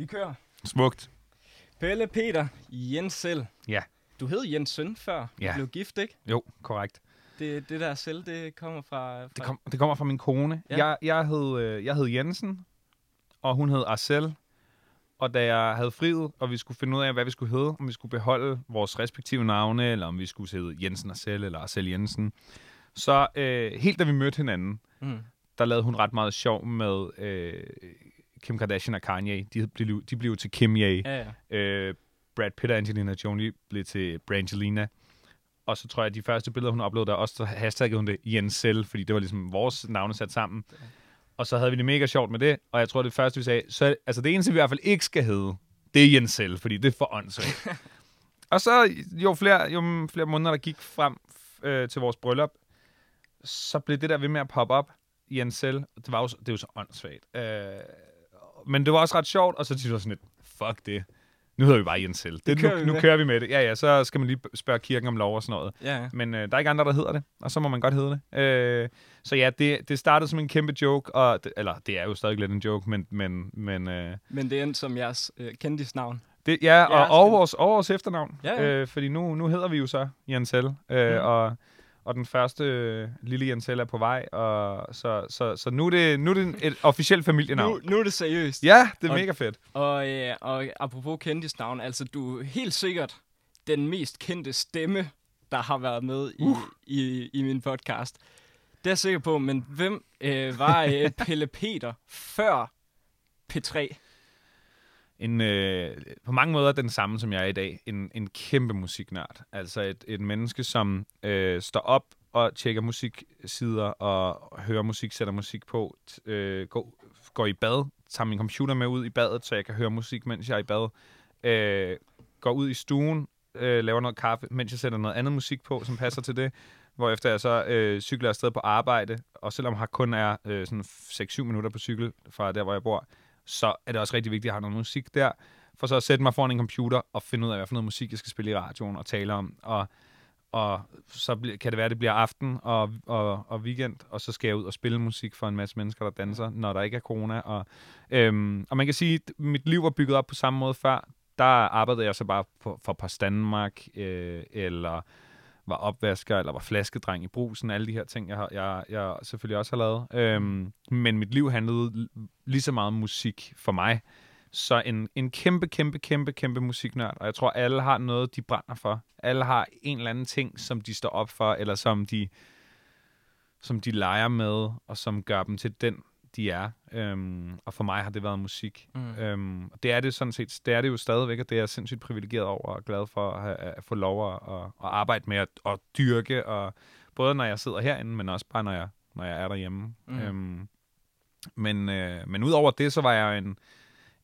Vi kører. Smukt. Pelle Peter Jensel. Ja. Du hed Jens Søn før Ja. du blev gift, ikke? Jo, korrekt. Det, det der selv, det kommer fra... fra Det, kom, det kommer fra min kone. Ja. Ja. Jeg, jeg, hed, øh, jeg hed Jensen, og hun hed Arcel. Og da jeg havde friet, og vi skulle finde ud af, hvad vi skulle hedde, om vi skulle beholde vores respektive navne, eller om vi skulle hedde Jensen Arcel eller Arcel Jensen, så øh, helt da vi mødte hinanden, Mm. der lavede hun ret meget sjov med øh, Kim Kardashian og Kanye. De blev, de blev til Kim Ye. Ja, ja. Øh, Brad Pitt og Angelina Jolie blev til Brangelina. Og så tror jeg, at de første billeder, hun uploadede, også så hashtaggede hun det Jensel, fordi det var ligesom vores navne sat sammen. Og så havde vi det mega sjovt med det, og jeg tror, det første, vi sagde, så, altså det eneste, vi i hvert fald ikke skal hedde, det er Jensel, fordi det er for åndssvagt. og så, jo flere, jo flere måneder, der gik frem øh, til vores bryllup, så blev det der ved med at poppe op, Jensel. Det, var jo, det er jo så åndssvagt. Øh, men det var også ret sjovt, og så tænkte jeg sådan lidt, fuck det. Nu hedder vi bare Jensel. Det, kører nu, vi nu kører vi med det. Ja, ja, så skal man lige spørge kirken om lov og sådan noget. ja, ja. Men øh, der er ikke andre, der hedder det, og så må man godt hedde det. Øh, så ja, det, det startede som en kæmpe joke, og det, eller det er jo stadig lidt en joke, men, men, men øh, Men det endte som jeres øh, kendisnavn. det, ja, og, og, vores, og vores efternavn. Ja, ja. Øh, fordi nu, nu hedder vi jo så Jensel, øh, Mm. og, og den første øh, lille Jensel er på vej, og så, så, så nu, er det, nu er det et officielt familienavn. Nu, nu er det seriøst. Ja, det er Og- mega fedt. Og, øh, og apropos kendisnavn, altså du er helt sikkert den mest kendte stemme, der har været med i, Uh. i, i min podcast. Det er jeg sikker på, men hvem øh, var øh, Pelle Peter før P3? En, øh, på mange måder den samme, som jeg er i dag. En, en kæmpe musiknørd. Altså et, et menneske, som øh, står op og tjekker musiksider og hører musik, sætter musik på, t- øh, går, går i bad, tager min computer med ud i badet, så jeg kan høre musik, mens jeg er i bad. Øh, går ud i stuen, øh, laver noget kaffe, mens jeg sætter noget andet musik på, som passer til det. Hvorefter jeg så øh, cykler afsted på arbejde, og selvom jeg kun er øh, sådan 6-7 minutter på cykel fra der, hvor jeg bor, så er det også rigtig vigtigt at have noget musik der, for så at sætte mig foran en computer og finde ud af, hvad for noget musik, jeg skal spille i radioen og tale om. Og, og så kan det være, at det bliver aften og, og, og weekend, og så skal jeg ud og spille musik for en masse mennesker, der danser, når der ikke er corona. Og, øhm, og man kan sige, at mit liv var bygget op på samme måde før. Der arbejdede jeg så bare for, for Post Danmark, øh, eller var opvasker, eller var flaskedreng i brusen, alle de her ting, jeg, har, jeg, jeg selvfølgelig også har lavet. Øhm, men mit liv handlede lige så meget om musik for mig. Så en, en kæmpe, kæmpe, kæmpe, kæmpe musiknørd. Og jeg tror, alle har noget, de brænder for. Alle har en eller anden ting, som de står op for, eller som de, som de leger med, og som gør dem til den, de er. Øhm, og for mig har det været musik. Mm. Øhm, og det er det sådan set, det er det jo stadigvæk, og det er jeg sindssygt privilegeret over og glad for at, have, at få lov at, at, at arbejde med at, at dyrke, og både når jeg sidder herinde, men også bare når jeg, når jeg er derhjemme. Mm. Mm. Øhm, men, øh, men udover det, så var jeg en,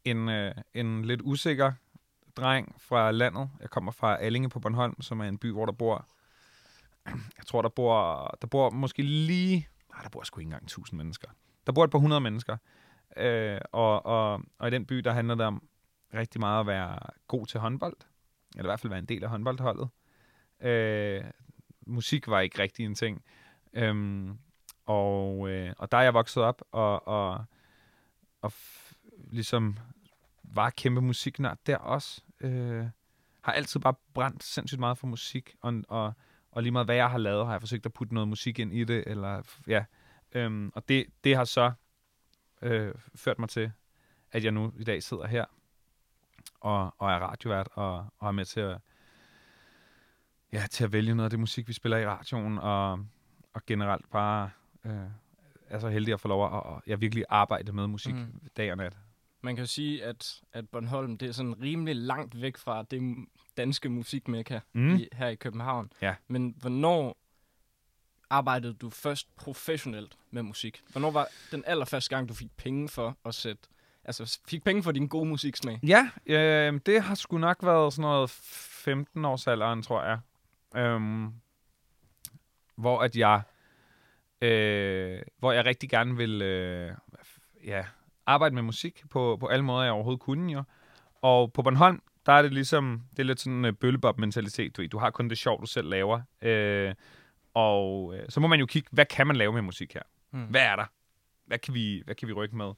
en, øh, en lidt usikker dreng fra landet. Jeg kommer fra Allinge på Bornholm, som er en by, hvor der bor, jeg tror, der bor, der bor måske lige, nej, der bor sgu ikke engang 1000 mennesker. Der bor et par hundrede mennesker. Øh, og, og, og i den by, der handler det om rigtig meget at være god til håndbold. Eller i hvert fald være en del af håndboldholdet. Øh, musik var ikke rigtig en ting. Øhm, og, øh, og der er jeg vokset op, og, og, og f- ligesom var kæmpe musiknørd der også. Øh, har altid bare brændt sindssygt meget for musik, og, og, og lige meget hvad jeg har lavet, har jeg forsøgt at putte noget musik ind i det, eller ja. Øhm, og det, det har så øh, ført mig til, at jeg nu i dag sidder her, og, og er radiovært, og, og er med til at, ja, til at vælge noget af det musik, vi spiller i radioen, og, og generelt bare øh, er så heldig at få lov at, at jeg virkelig arbejde med musik Mm. dag og nat. Man kan jo sige, at, at Bornholm det er sådan rimelig langt væk fra det danske musikmekka Mm. i, her i København. Ja. Men hvornår arbejdede du først professionelt med musik? Hvornår var den allerførste gang, du fik penge for at sætte... Altså, fik penge for din gode musiksmag? Ja, øh, det har sgu nok været sådan noget 15 års alderen, tror jeg. Øhm, hvor at jeg øh, hvor jeg rigtig gerne vil øh, ja, arbejde med musik på, på alle måder, jeg overhovedet kunne jo. Og på Bornholm, der er det ligesom, det er lidt sådan en øh, bøllebop-mentalitet, du ved. Du har kun det sjov, du selv laver. Øh, og øh, så må man jo kigge, hvad kan man lave med musik her? Mm. Hvad er der? Hvad kan vi, hvad kan vi rykke med?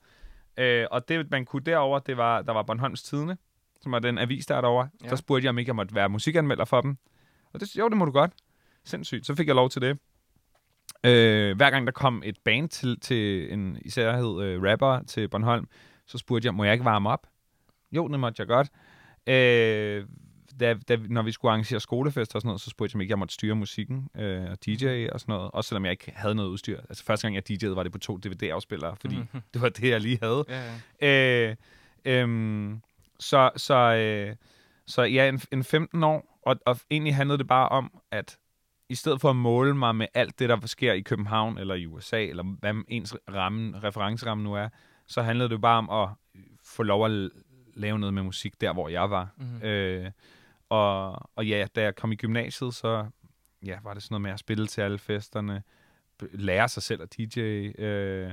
Øh, og det, man kunne derover, det var, der var Bornholms Tidene, som var den avis, der er derovre. Ja. Der spurgte jeg, om ikke jeg måtte være musikanmelder for dem. Og det, jo, det må du godt. Sindssygt. Så fik jeg lov til det. Øh, hver gang der kom et band til, til en især hed øh, rapper til Bornholm, så spurgte jeg, må jeg ikke varme op? Jo, det måtte jeg godt. Øh, da, da, når vi skulle arrangere skolefester og sådan noget, så spurgte jeg, om ikke jeg måtte styre musikken øh, og DJ og sådan noget. Også selvom jeg ikke havde noget udstyr. Altså første gang jeg DJ'ede, var det på to DVD-afspillere, fordi Mhm. mm. det var det, jeg lige havde. Ja, ja. Øh, øhm, så, så, øh, så ja, en, en 15 år, og, og egentlig handlede det bare om, at i stedet for at måle mig med alt det, der sker i København eller i USA, eller hvad ens ramme, referenceramme nu er, så handlede det bare om at få lov at lave noget med musik der, hvor jeg var. Mhm. Øh, og, og ja, da jeg kom i gymnasiet, så ja, var det sådan noget med at spille til alle festerne, lære sig selv at DJ, øh,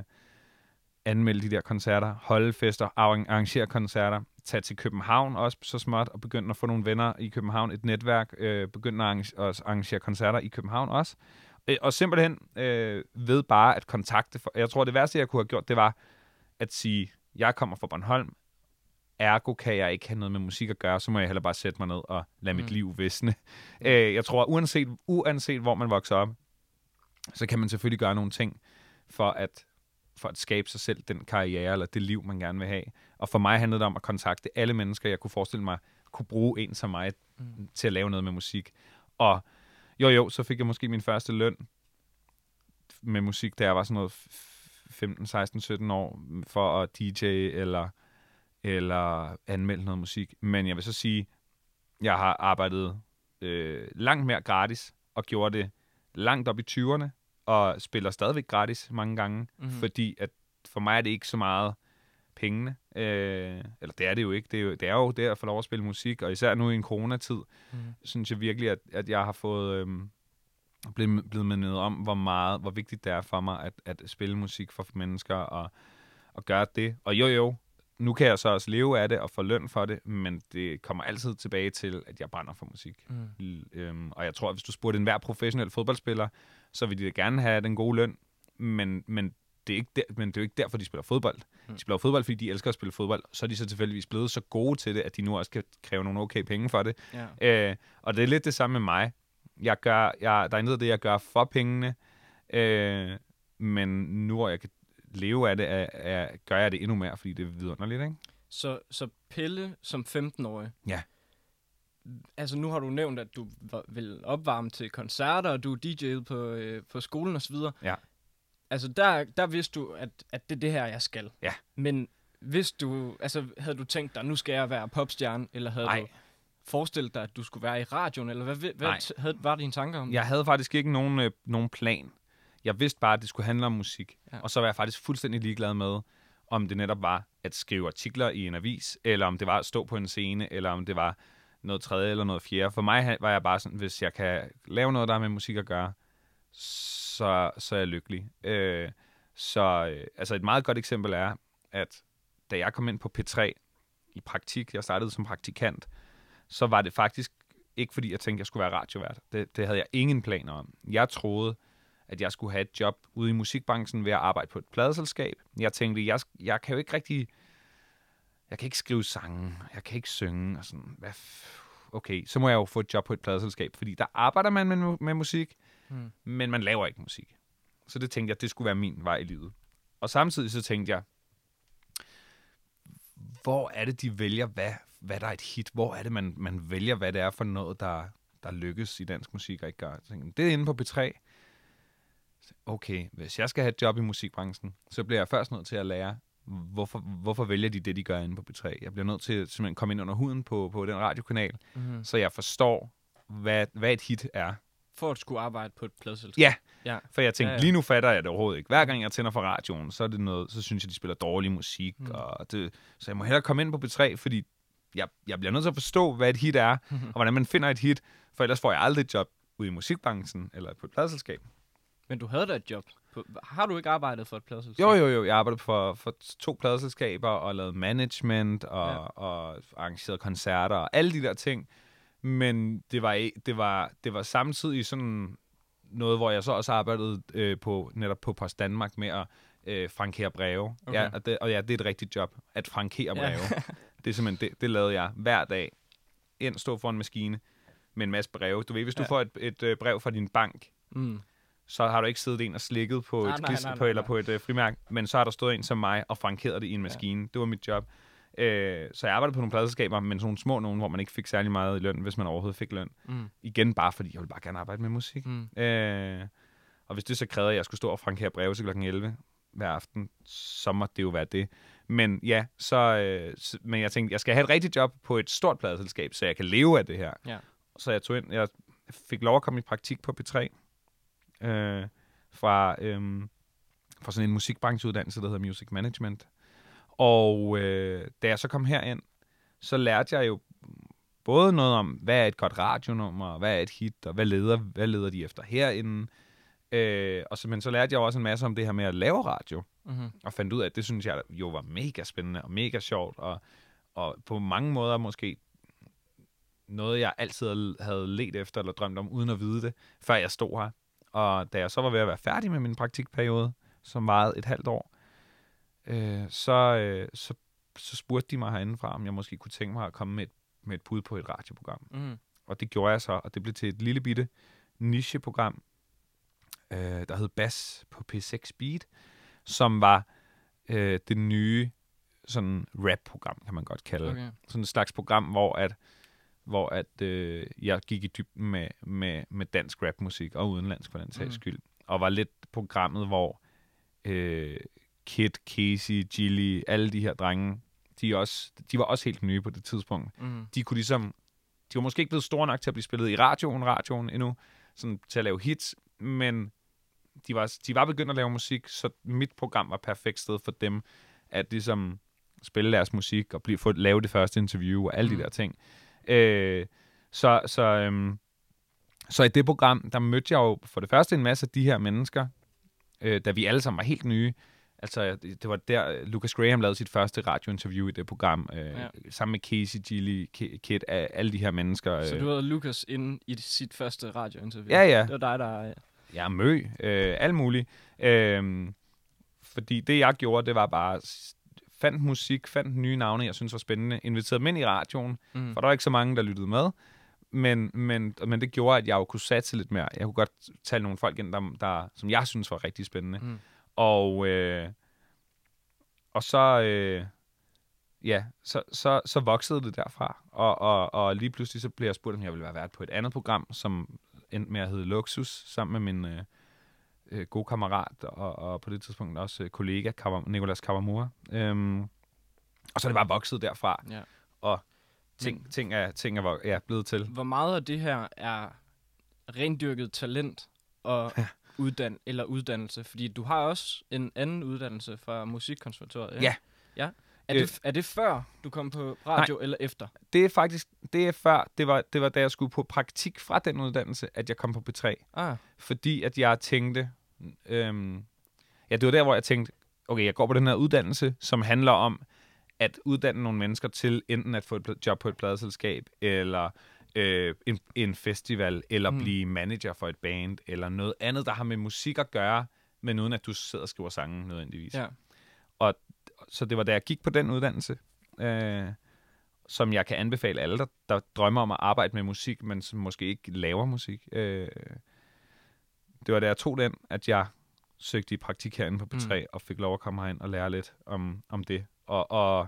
anmelde de der koncerter, holde fester, arrangere koncerter, tage til København også så småt, og begynde at få nogle venner i København, et netværk, øh, begynde at at arrangere koncerter i København også. Øh, og simpelthen øh, ved bare at kontakte, for, jeg tror det værste, jeg kunne have gjort, det var at sige, jeg kommer fra Bornholm, ergo kan jeg ikke have noget med musik at gøre, så må jeg heller bare sætte mig ned og lade mm. mit Mm. liv visne. Øh, jeg tror, uanset, uanset hvor man vokser op, så kan man selvfølgelig gøre nogle ting for at, for at skabe sig selv den karriere eller det liv, man gerne vil have. Og for mig handlede det om at kontakte alle mennesker, jeg kunne forestille mig, kunne bruge en som mig Mm. til at lave noget med musik. Og jo jo, så fik jeg måske min første løn med musik, da jeg var sådan noget f- 15, 16, 17 år, for at DJ eller, eller anmelde noget musik. Men jeg vil så sige, jeg har arbejdet øh, langt mere gratis, og gjorde det langt op i 20'erne, og spiller stadigvæk gratis mange gange, Mhm. mm. fordi at for mig er det ikke så meget pengene. Øh, eller det er det jo ikke. Det er jo, det er jo det at få lov at spille musik, og især nu i en coronatid, Mhm. synes jeg virkelig, at, at jeg har fået øhm, blevet, blevet mindet om, hvor meget, hvor vigtigt det er for mig at, at spille musik for mennesker og, og gøre det. Og jo jo, nu kan jeg så også leve af det og få løn for det, men det kommer altid tilbage til, at jeg brænder for musik. Mm. L- Øhm, og jeg tror, at hvis du spurgte enhver professionel fodboldspiller, så vil de gerne have den gode løn, men, men, det er ikke der, men det er jo ikke derfor, de spiller fodbold. Mm. De spiller fodbold, fordi de elsker at spille fodbold. Så er de så tilfældigvis blevet så gode til det, at de nu også kan kræve nogle okay penge for det. Ja. Øh, og det er lidt det samme med mig. Jeg gør, jeg, der er intet af det, jeg gør for pengene, øh, men nu hvor jeg kan leve af det, er, er, gør jeg det endnu mere, fordi det er vidunderligt, ikke? Så, så Pelle som 15-årig. Ja. Altså nu har du nævnt, at du var- vil opvarme til koncerter, og du er DJ'et på, øh, på skolen osv. Ja. Altså der, der vidste du, at, at det er det her, jeg skal. Ja. Men hvis du, altså havde du tænkt dig, nu skal jeg være popstjerne, eller havde Nej. du forestillet dig, at du skulle være i radioen, eller hvad, hvad t- havde, var dine tanker om? Jeg havde faktisk ikke nogen, øh, nogen plan. Jeg vidste bare, at det skulle handle om musik. Ja. Og så var jeg faktisk fuldstændig ligeglad med, om det netop var at skrive artikler i en avis, eller om det var at stå på en scene, eller om det var noget tredje eller noget fjerde. For mig var jeg bare sådan, hvis jeg kan lave noget, der har med musik at gøre, så, så er jeg lykkelig. Øh, så øh, altså et meget godt eksempel er, at da jeg kom ind på P3 i praktik, jeg startede som praktikant, så var det faktisk ikke fordi, jeg tænkte, jeg skulle være radiovært. Det, det havde jeg ingen planer om. Jeg troede, at jeg skulle have et job ude i musikbranchen ved at arbejde på et pladeselskab. Jeg tænkte, jeg, jeg kan jo ikke rigtig... Jeg kan ikke skrive sange, jeg kan ikke synge og sådan. Hvad f- okay, så må jeg jo få et job på et pladeselskab, fordi der arbejder man med, med musik, Mm. men man laver ikke musik. Så det tænkte jeg, det skulle være min vej i livet. Og samtidig så tænkte jeg, hvor er det, de vælger, hvad, hvad der er et hit? Hvor er det, man, man vælger, hvad det er for noget, der, der lykkes i dansk musik og ikke gør? Jeg tænkte, det er inde på P3. Okay, hvis jeg skal have et job i musikbranchen, så bliver jeg først nødt til at lære, hvorfor, hvorfor vælger de det, de gør inde på P3. Jeg bliver nødt til at simpelthen komme ind under huden på, på den radiokanal, Mm-hmm. så jeg forstår, hvad, hvad et hit er. For at skulle arbejde på et pladselskab. Ja, Ja. for jeg tænkte, Ja, ja, lige nu fatter jeg det overhovedet ikke. Hver gang jeg tænder for radioen, så er det noget, så synes jeg, de spiller dårlig musik. Mm. Mm. Og det, så jeg må hellere komme ind på P3, fordi jeg, jeg bliver nødt til at forstå, hvad et hit er, og hvordan man finder et hit, for ellers får jeg aldrig et job ude i musikbranchen eller på et pladselskab. Men du havde da et job. På, har du ikke arbejdet for et pladselskab? Jo, jo, jo. Jeg arbejdede for, for to pladselskaber og lavede management og, Ja. ja. og arrangerede koncerter og alle de der ting. Men det var, det var, det var samtidig sådan noget, hvor jeg så også arbejdede øh, på, netop på Post Danmark med at øh, frankere breve. Okay. Ja, og, det, og ja, det er et rigtigt job, at frankere Ja. breve. det er simpelthen, det, det lavede jeg hver dag. Ind, stå foran en maskine med en masse breve. Du ved, hvis du Ja. får et, et øh, brev fra din bank, Mm. Så har du ikke siddet en og slikket på Nej, et nej, gis, nej, på, nej, eller nej. på et øh, frimærk, men så har der stået en som mig og frankeret det i en maskine. Det var mit job. Øh, så jeg arbejdede på nogle pladselskaber, men sådan nogle små nogen, hvor man ikke fik særlig meget i løn, hvis man overhovedet fik løn. Mm. Igen bare fordi, jeg ville bare gerne arbejde med musik. Mm. Øh, og hvis det så krævede, at jeg skulle stå og frankere breve til kl. 11 hver aften, så må det jo være det. Men ja, så, øh, så, men jeg tænkte, jeg skal have et rigtigt job på et stort pladeselskab, så jeg kan leve af det her. Ja. Så jeg tog ind, jeg fik lov at komme i praktik på P3 øh, fra, øh, fra sådan en musikbrancheuddannelse, der hedder Music Management. Og øh, da jeg så kom herind, så lærte jeg jo både noget om, hvad er et godt radionummer, hvad er et hit, og hvad leder, hvad leder de efter herinde. Øh, og så, men så lærte jeg også en masse om det her med at lave radio, Mm-hmm. og fandt ud af, at det synes jeg jo var mega spændende og mega sjovt, og, og på mange måder måske noget, jeg altid havde- havde let efter eller drømt om, uden at vide det, før jeg stod her. Og da jeg så var ved at være færdig med min praktikperiode, som varede et halvt år, øh, så, øh, så, så spurgte de mig herindefra, om jeg måske kunne tænke mig at komme med et, med et bud på et radioprogram. Mm. Og det gjorde jeg så, og det blev til et lille bitte nicheprogram, øh, der hed Bass på P6 Speed, som var øh, det nye sådan rap-program, kan man godt kalde. Okay. Sådan et slags program, hvor at, hvor at øh, jeg gik i dybden med, med, med dansk rapmusik, og udenlandsk for den sags Mm. skyld. Og var lidt programmet, hvor øh, Kid, Casey, Gilly, alle de her drenge, de, også, de var også helt nye på det tidspunkt Mm. de kunne ligesom, de var måske ikke blevet store nok til at blive spillet i radioen, radioen endnu, sådan til at lave hits, men de var, de var begyndt at lave musik, så mit program var perfekt sted for dem, at ligesom spille deres musik og blive, få, lave det første interview og alle Mm. de der ting. Øh, så, så, øhm, så i det program, der mødte jeg jo for det første en masse af de her mennesker, øh, da vi alle sammen var helt nye. Altså, det, var der, øh, Lucas Graham lavede sit første radiointerview i det program, øh, Ja. sammen med Casey, Gilly, Ki- Kid, alle de her mennesker. Så øh. du havde Lucas inde i sit første radiointerview? Ja, ja. Det var dig, der... Ja, mø, øh, alt muligt. Øh, fordi det, jeg gjorde, det var bare, fandt musik, fandt nye navne, jeg synes var spændende, inviterede dem ind i radioen, Mm. for der var ikke så mange, der lyttede med, men, men, men det gjorde, at jeg jo kunne satse lidt mere. Jeg kunne godt tage nogle folk ind, der, der, som jeg synes var rigtig spændende. Mm. Og, øh, og så, øh, ja, så, så, så voksede det derfra. Og, og, og lige pludselig så blev jeg spurgt, om jeg ville være vært på et andet program, som endte med at hedde Luxus, sammen med min øh, øh, gode kammerat, og, og på det tidspunkt også øh, kollega, Kavam, Nicolas Kawamura. Øhm, og så er det bare vokset derfra. Ja. Og ting, ting, er, ting er ja, blevet til. Hvor meget af det her er rendyrket talent og uddan eller uddannelse? Fordi du har også en anden uddannelse fra Musikkonservatoriet. Ja. ja. Er, Øh. det, er det før, du kom på radio, Nej. eller efter? Det er faktisk, det er før, det var, det var da jeg skulle på praktik fra den uddannelse, at jeg kom på P3. Ah, fordi at jeg tænkte, øhm, ja, det var der, hvor jeg tænkte, okay, jeg går på den her uddannelse, som handler om at uddanne nogle mennesker til enten at få et job på et pladeselskab, eller øh, en, en festival, eller Mm. blive manager for et band, eller noget andet, der har med musik at gøre, men uden at du sidder og skriver sange nødvendigvis. ja. Så det var da jeg gik på den uddannelse, øh, som jeg kan anbefale alle, der, der drømmer om at arbejde med musik, men som måske ikke laver musik. Øh, det var da jeg tog den, at jeg søgte i praktik herinde på P3, mm. og fik lov at komme herind og lære lidt om, om det. Og, og,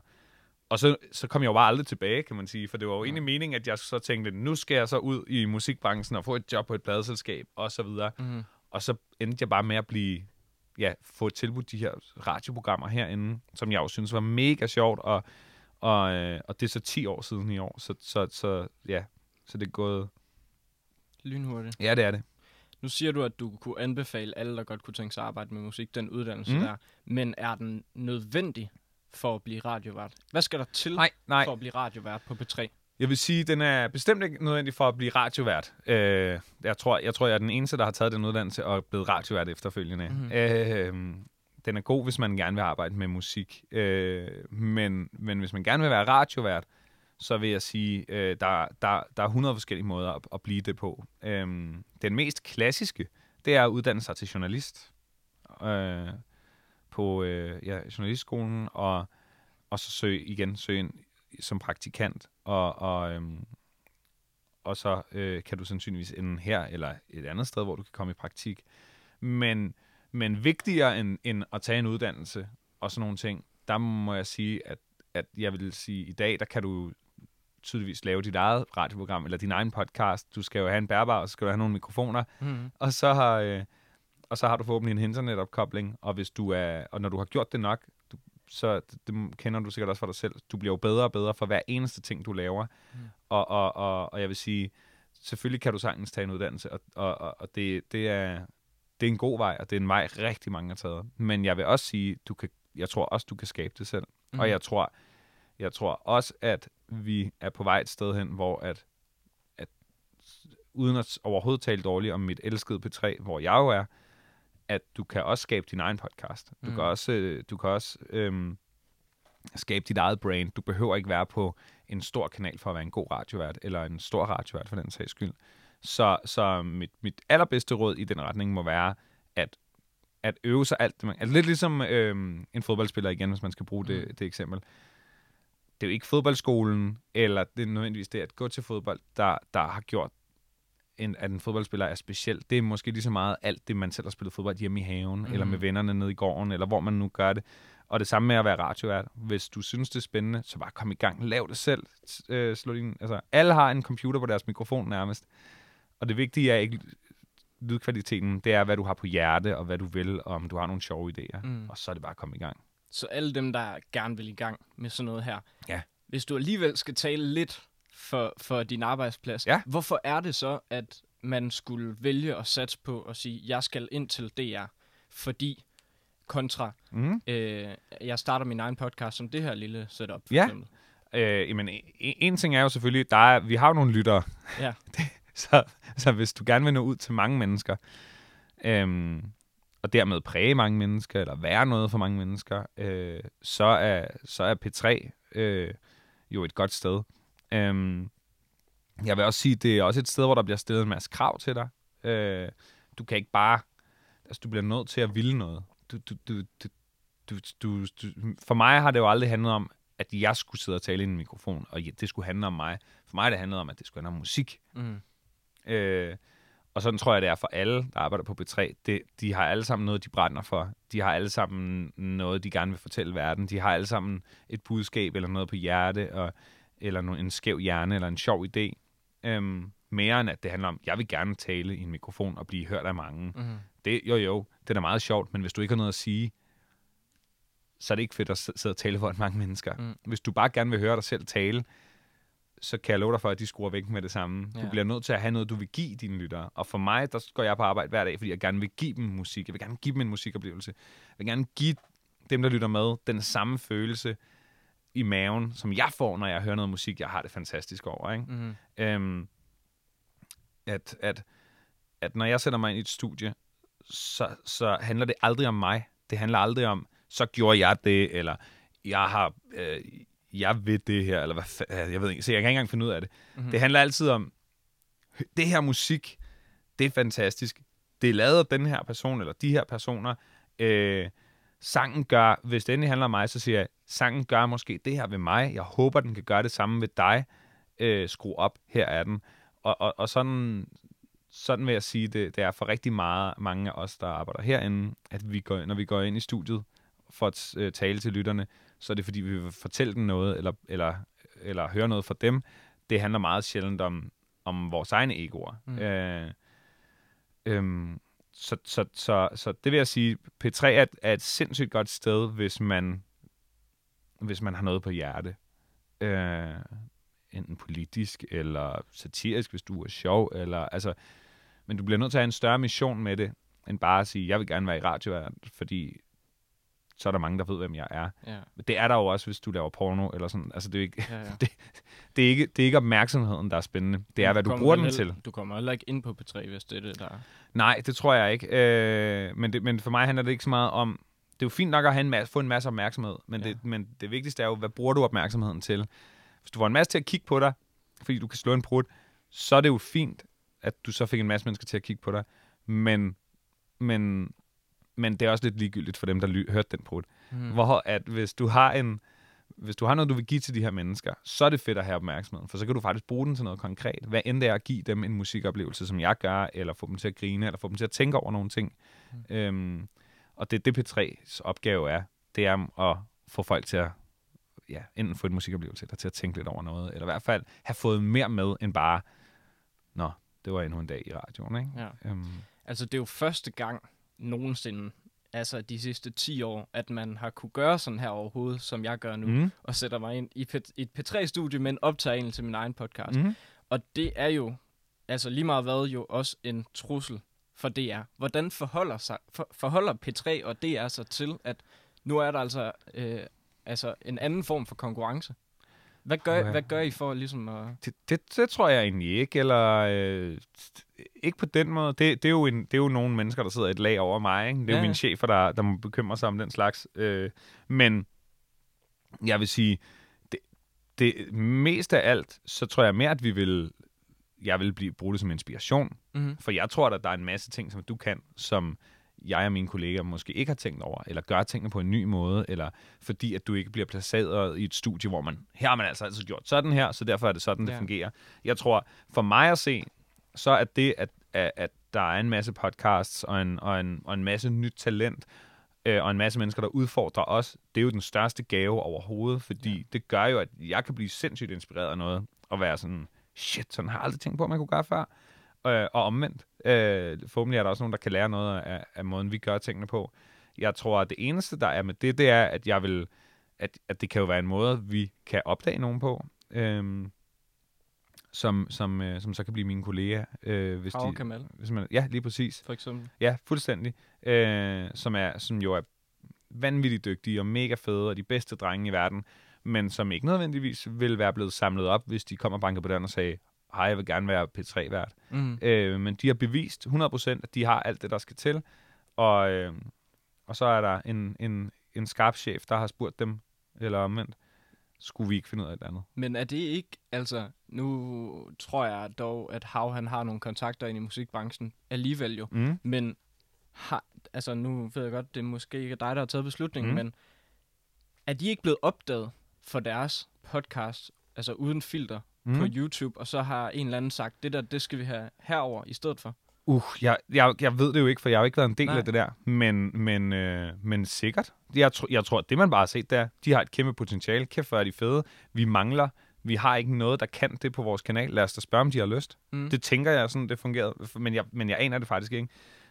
og så, så kom jeg jo bare aldrig tilbage, kan man sige, for det var jo egentlig meningen, at jeg så tænkte, nu skal jeg så ud i musikbranchen og få et job på et pladeselskab, og så videre. Mm. Og så endte jeg bare med at blive, ja, få tilbudt de her radioprogrammer herinde, som jeg jo synes var mega sjovt, og, og, øh, og det er så 10 år siden i år, så, så, så ja, så det er gået, Lynhurtigt. ja det er det. Nu siger du, at du kunne anbefale alle, der godt kunne tænke sig at arbejde med musik, den uddannelse Mm. der. Men er den nødvendig for at blive radiovært? Hvad skal der til Nej, nej, for at blive radiovært på P3? Jeg vil sige, den er bestemt ikke nødvendig for at blive radiovært. Øh, jeg, tror, jeg tror, jeg er den eneste, der har taget den uddannelse og er blevet radiovært efterfølgende. Mm. Øh, den er god, hvis man gerne vil arbejde med musik. Øh, men, men hvis man gerne vil være radiovært, så vil jeg sige, øh, der, der, der er 100 forskellige måder at, at blive det på. Øh, den mest klassiske, det er at uddanne sig til journalist øh, på øh, ja, journalistskolen, og, og så søge igen søge ind som praktikant, og, og, øhm, og så øh, kan du sandsynligvis ende her, eller et andet sted, hvor du kan komme i praktik. Men, men vigtigere end, end at tage en uddannelse og sådan nogle ting, der må jeg sige, at, at jeg vil sige, at i dag, der kan du tydeligvis lave dit eget radioprogram, eller din egen podcast. Du skal jo have en bærbar, og så skal du have nogle mikrofoner, Mm. og så har, øh, og så har du forhåbentlig en internetopkobling, og hvis du er, og når du har gjort det nok, så det, kender du sikkert også for dig selv, du bliver jo bedre og bedre for hver eneste ting, du laver. Mm. Og, og, og, og jeg vil sige, selvfølgelig kan du sagtens tage en uddannelse, og, og, og, og det, det, er, det er en god vej, og det er en vej, rigtig mange har taget. Men jeg vil også sige, du kan, jeg tror også, du kan skabe det selv. Mm. Og jeg tror, jeg tror også, at vi er på vej et sted hen, hvor at, at uden at overhovedet tale dårligt om mit elskede P3, hvor jeg jo er, at du kan også skabe din egen podcast. Du Mm. kan også, øh, du kan også øhm, skabe dit eget brand. Du behøver ikke være på en stor kanal for at være en god radiovært, eller en stor radiovært for den sags skyld. Så, så mit, mit allerbedste råd i den retning må være, at, at øve sig alt det, man... Altså lidt ligesom øhm, en fodboldspiller igen, hvis man skal bruge det, Mm. det eksempel. Det er jo ikke fodboldskolen, eller det er nødvendigvis det at gå til fodbold, der, der har gjort, en, at en fodboldspiller er speciel. Det er måske lige så meget alt det, man selv har spillet fodbold hjemme i haven, mm. eller med Mhm. vennerne nede i gården, eller hvor man nu gør det. Og det samme med at være radiovært. Hvis du synes, det er spændende, så bare kom i gang. Lav det selv. Øh, slå din, altså, alle har en computer på deres mikrofon nærmest. Og det vigtige er ikke lydkvaliteten, det er, hvad du har på hjerte, og hvad du vil, og om du har nogle sjove idéer. Mm. Og så er det bare at komme i gang. Så alle dem, der gerne vil i gang med sådan noget her. Ja. Hvis du alligevel skal tale lidt for, for din arbejdsplads, Ja. hvorfor er det så, at man skulle vælge at satse på at sige, jeg skal ind til DR, fordi kontra, Mm. øh, jeg starter min egen podcast som det her lille setup. For Ja. eksempel. Øh, jamen, en, en ting er jo selvfølgelig, der er, vi har jo nogle lyttere. Ja. så, så hvis du gerne vil nå ud til mange mennesker, øhm, og dermed præge mange mennesker, eller være noget for mange mennesker, øh, så, er, så er P3 øh, jo et godt sted. Øhm, jeg vil også sige, det er også et sted, hvor der bliver stillet en masse krav til dig. Øh, du kan ikke bare... Altså, du bliver nødt til at ville noget. Du, du, du, du, du, du, du, for mig har det jo aldrig handlet om, at jeg skulle sidde og tale i en mikrofon, og det skulle handle om mig. For mig har det handlet om, at det skulle handle om musik. Mm. Øh, og sådan tror jeg, det er for alle, der arbejder på B3. Det, de har alle sammen noget, de brænder for. De har alle sammen noget, de gerne vil fortælle verden. De har alle sammen et budskab eller noget på hjerte, og, eller en skæv hjerne, eller en sjov idé. Øhm, mere end at det handler om, jeg vil gerne tale i en mikrofon og blive hørt af mange. Mm. Det, jo jo, det er da meget sjovt, men hvis du ikke har noget at sige, så er det ikke fedt at sidde og tale for mange mennesker. Mm. Hvis du bare gerne vil høre dig selv tale, så kan jeg love dig for, at de skruer væk med det samme. Ja. Du bliver nødt til at have noget, du vil give dine lyttere. Og for mig, der går jeg på arbejde hver dag, fordi jeg gerne vil give dem musik. Jeg vil gerne give dem en musikoplevelse. Jeg vil gerne give dem, der lytter med, den samme følelse i maven, som jeg får, når jeg hører noget musik, jeg har det fantastisk over. Ikke? Mm. øhm, at, at, at når jeg sætter mig ind i et studie, så, så handler det aldrig om mig. Det handler aldrig om, så gjorde jeg det, eller jeg har, øh, jeg ved det her, eller hvad fa- jeg ved ikke, så jeg kan ikke engang finde ud af det. Mhm. Mm-hmm. Det handler altid om, det her musik, det er fantastisk. Det er lavet af den her person, eller de her personer. Øh, sangen gør, hvis det endelig handler om mig, så siger jeg, sangen gør måske det her ved mig. Jeg håber, den kan gøre det samme ved dig. Øh, skru op, her er den. Og, og, og sådan, sådan vil jeg sige, det, det er for rigtig meget, mange af os, der arbejder herinde, at vi går, når vi går ind i studiet for at øh, tale til lytterne, så er det fordi, vi vil fortælle dem noget, eller, eller, eller høre noget fra dem. Det handler meget sjældent om, om vores egne egoer. Mm. Øh, øhm, så, så, så, så det vil jeg sige, P3 er et, er et sindssygt godt sted, hvis man, hvis man har noget på hjerte. Øh, enten politisk eller satirisk, hvis du er sjov. Eller, altså, men du bliver nødt til at have en større mission med det, end bare at sige, jeg vil gerne være i radio, fordi så er der mange, der ved, hvem jeg er. Ja. Det er der jo også, hvis du laver porno, eller sådan. Altså, det er, jo ikke, Ja, ja. det, er ikke, det er ikke opmærksomheden, der er spændende. Det er, hvad du bruger den til. Du kommer heller ikke ind på P3, hvis det er det, der er. Nej, det tror jeg ikke. Øh, men, det, men for mig handler det ikke så meget om... Det er jo fint nok at have en masse, få en masse opmærksomhed, men, Ja. det, men det vigtigste er jo, hvad bruger du opmærksomheden til? Hvis du får en masse til at kigge på dig, fordi du kan slå en brud, så er det jo fint, at du så fik en masse mennesker til at kigge på dig. Men, men men det er også lidt ligegyldigt for dem, der ly- hørte den prut. Mm. Hvor at hvis du har en hvis du har noget, du vil give til de her mennesker, så er det fedt at have opmærksomheden, for så kan du faktisk bruge den til noget konkret. Hvad end det er at give dem en musikoplevelse, som jeg gør, eller få dem til at grine, eller få dem til at tænke over nogle ting. Mm. Øhm, og det det P3's opgave er, det er at få folk til at ja, enten få en musikoplevelse, eller til at tænke lidt over noget, eller i hvert fald have fået mere med, end bare, nå, det var endnu en dag i radioen, ikke? Ja. Øhm, Altså, det er jo første gang nogensinde, altså de sidste 10 år, at man har kunne gøre sådan her overhovedet, som jeg gør nu, mm. og sætter mig ind i et P3-studie, men optager egentlig til min egen podcast. Mm. Og det er jo, altså lige meget hvad, jo også en trussel for DR. Hvordan forholder, sig, for, forholder P3 og DR sig til, at nu er der altså, øh, altså en anden form for konkurrence? Hvad gør, Uha. hvad gør I for ligesom at... Det, det, det tror jeg egentlig ikke, eller øh, ikke på den måde. Det, det, er jo en, det er jo nogle mennesker, der sidder et lag over mig. Ikke? Det er Ja, jo mine chefer, der, der må bekymre sig om den slags. Øh, men jeg vil sige, det, det mest af alt, så tror jeg mere, at vi vil, jeg vil blive, bruge det som inspiration. Mm-hmm. For jeg tror, at der er en masse ting, som du kan, som jeg og mine kolleger måske ikke har tænkt over, eller gør tingene på en ny måde, eller fordi at du ikke bliver placeret i et studie, hvor man, her har man altså altid gjort sådan her, så derfor er det sådan, det Ja. fungerer. Jeg tror, for mig at se, så er det, at, at, at der er en masse podcasts og en, og en, og en masse nyt talent, øh, og en masse mennesker, der udfordrer os, det er jo den største gave overhovedet, fordi ja. det gør jo, at jeg kan blive sindssygt inspireret af noget, og være sådan, shit, sådan har jeg aldrig tænkt på, at man kunne gøre før. Øh, og omvendt. Øh, forhåbentlig er der også nogen, der kan lære noget af, af måden, vi gør tingene på. Jeg tror, at det eneste, der er med det, det er, at jeg vil, at, at det kan jo være en måde, vi kan opdage nogen på, øhm, som, som, øh, som så kan blive mine kolleger. Øh, hvis Hav de, Kamal, hvis man, ja, lige præcis. for eksempel. Ja, fuldstændig. Øh, som, er, som jo er vanvittigt dygtige og mega fede og de bedste drenge i verden, men som ikke nødvendigvis vil være blevet samlet op, hvis de kom og bankede på døren og sagde, hej, jeg vil gerne være P3-vært. Mm. Øh, men de har bevist 100%, at de har alt det, der skal til. Og, øh, og så er der en, en, en skarp chef, der har spurgt dem, eller omvendt, skulle vi ikke finde ud af et andet? Men er det ikke, altså, nu tror jeg dog, at Hav han har nogle kontakter ind i musikbranchen alligevel jo, Mm. men har, altså nu ved jeg godt, det er måske ikke dig, der har taget beslutningen, Mm. men er de ikke blevet opdaget for deres podcast, altså uden filter mm. på. YouTube, og så har en eller anden sagt, det der, det skal vi have herover i stedet for? Uh, jeg, jeg, jeg ved det jo ikke, for jeg har jo ikke været en del Nej. af det der. Men, men, øh, men sikkert. Jeg, tr- jeg tror, at det man bare har set der, de har et kæmpe potentiale. Kæft, hvor er de fede. Vi mangler. Vi har ikke noget, der kan det på vores kanal. Lad os da spørge, om de har lyst. Mm. Det tænker jeg sådan, det fungerede. Men jeg, men jeg aner det faktisk ikke.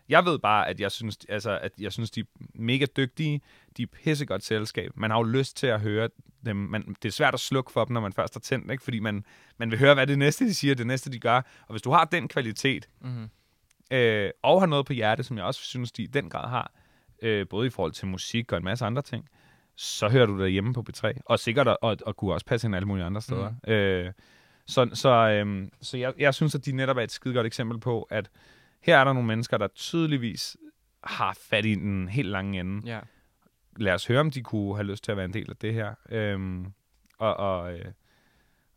Jeg ved bare, at jeg synes, altså, at jeg synes de er mega dygtige. De er pissegodt selskab. Man har jo lyst til at høre dem. Man, det er svært at slukke for dem, når man først har tændt, ikke? fordi man, man vil høre, hvad det næste, de siger, det næste, de gør. Og hvis du har den kvalitet, Mm-hmm. øh, og har noget på hjerte, som jeg også synes, de i den grad har, øh, både i forhold til musik og en masse andre ting, så hører du det hjemme på B3. Og sikkert, og, og, og kunne også passe ind alle mulige andre steder. Mm. Øh, så så, øh, så jeg, jeg synes, at de netop er et skide godt eksempel på, at her er der nogle mennesker, der tydeligvis har fat i den helt lange ende. Ja. Lad os høre, om de kunne have lyst til at være en del af det her. Øhm, og og, øh,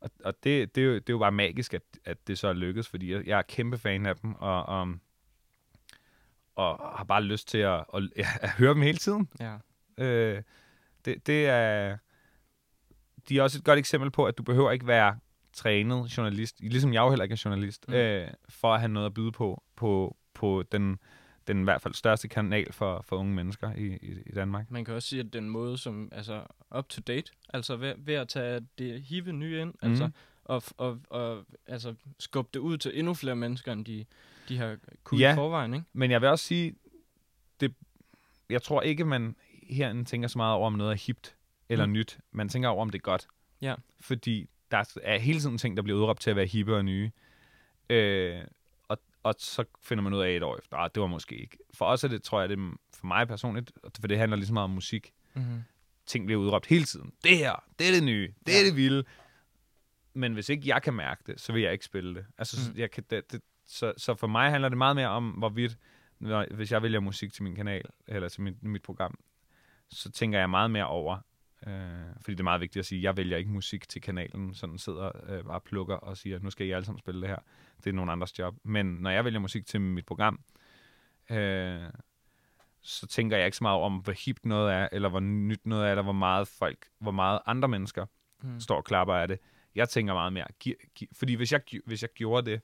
og, og det, det, er jo, det er jo bare magisk, at, at det så er lykkedes, fordi jeg, jeg er kæmpe fan af dem, og, og, og har bare lyst til at, at, ja, at høre dem hele tiden. ja. Øh, det, det er... De er også et godt eksempel på, at du behøver ikke være trænet journalist, ligesom jeg jo heller ikke er journalist, Mm. øh, for at have noget at byde på, på, på den, den i hvert fald største kanal for, for unge mennesker i, i, i Danmark. Man kan også sige, at den måde, som altså up to date, altså ved, ved at tage det hive nye ind, mm. altså, og, og, og altså, skubbe det ud til endnu flere mennesker, end de, de har kunnet Ja. i forvejen, ikke? Men jeg vil også sige, det, jeg tror ikke, man herinde tænker så meget over, om noget er hipt eller mm. nyt. Man tænker over, om det er godt. Ja. Fordi der er hele tiden ting, der bliver udråbt til at være hippe og nye. Øh, og, og så finder man ud af et år efter, ah, det var måske ikke. For os er det, tror jeg, det er for mig personligt, for det handler lige så meget om musik. Mm-hmm. Ting bliver udråbt hele tiden. Det her, det er det nye, det Ja. er det vilde. Men hvis ikke jeg kan mærke det, så vil jeg ikke spille det. Altså, Mm. mm. jeg kan, det, det, så, så for mig handler det meget mere om, hvorvidt, når, hvis jeg vælger musik til min kanal, eller til mit, mit program, så tænker jeg meget mere over, øh, fordi det er meget vigtigt at sige, jeg vælger ikke musik til kanalen, sådan sidder øh, bare og plukker og siger, nu skal I alle sammen spille det her. Det er nogen andres job. Men når jeg vælger musik til mit program, øh, så tænker jeg ikke så meget om, hvor hipt noget er, eller hvor nyt noget er, eller hvor meget folk, hvor meget andre mennesker mm. står og klapper af det. Jeg tænker meget mere, gi- gi- fordi hvis jeg, hvis jeg gjorde det,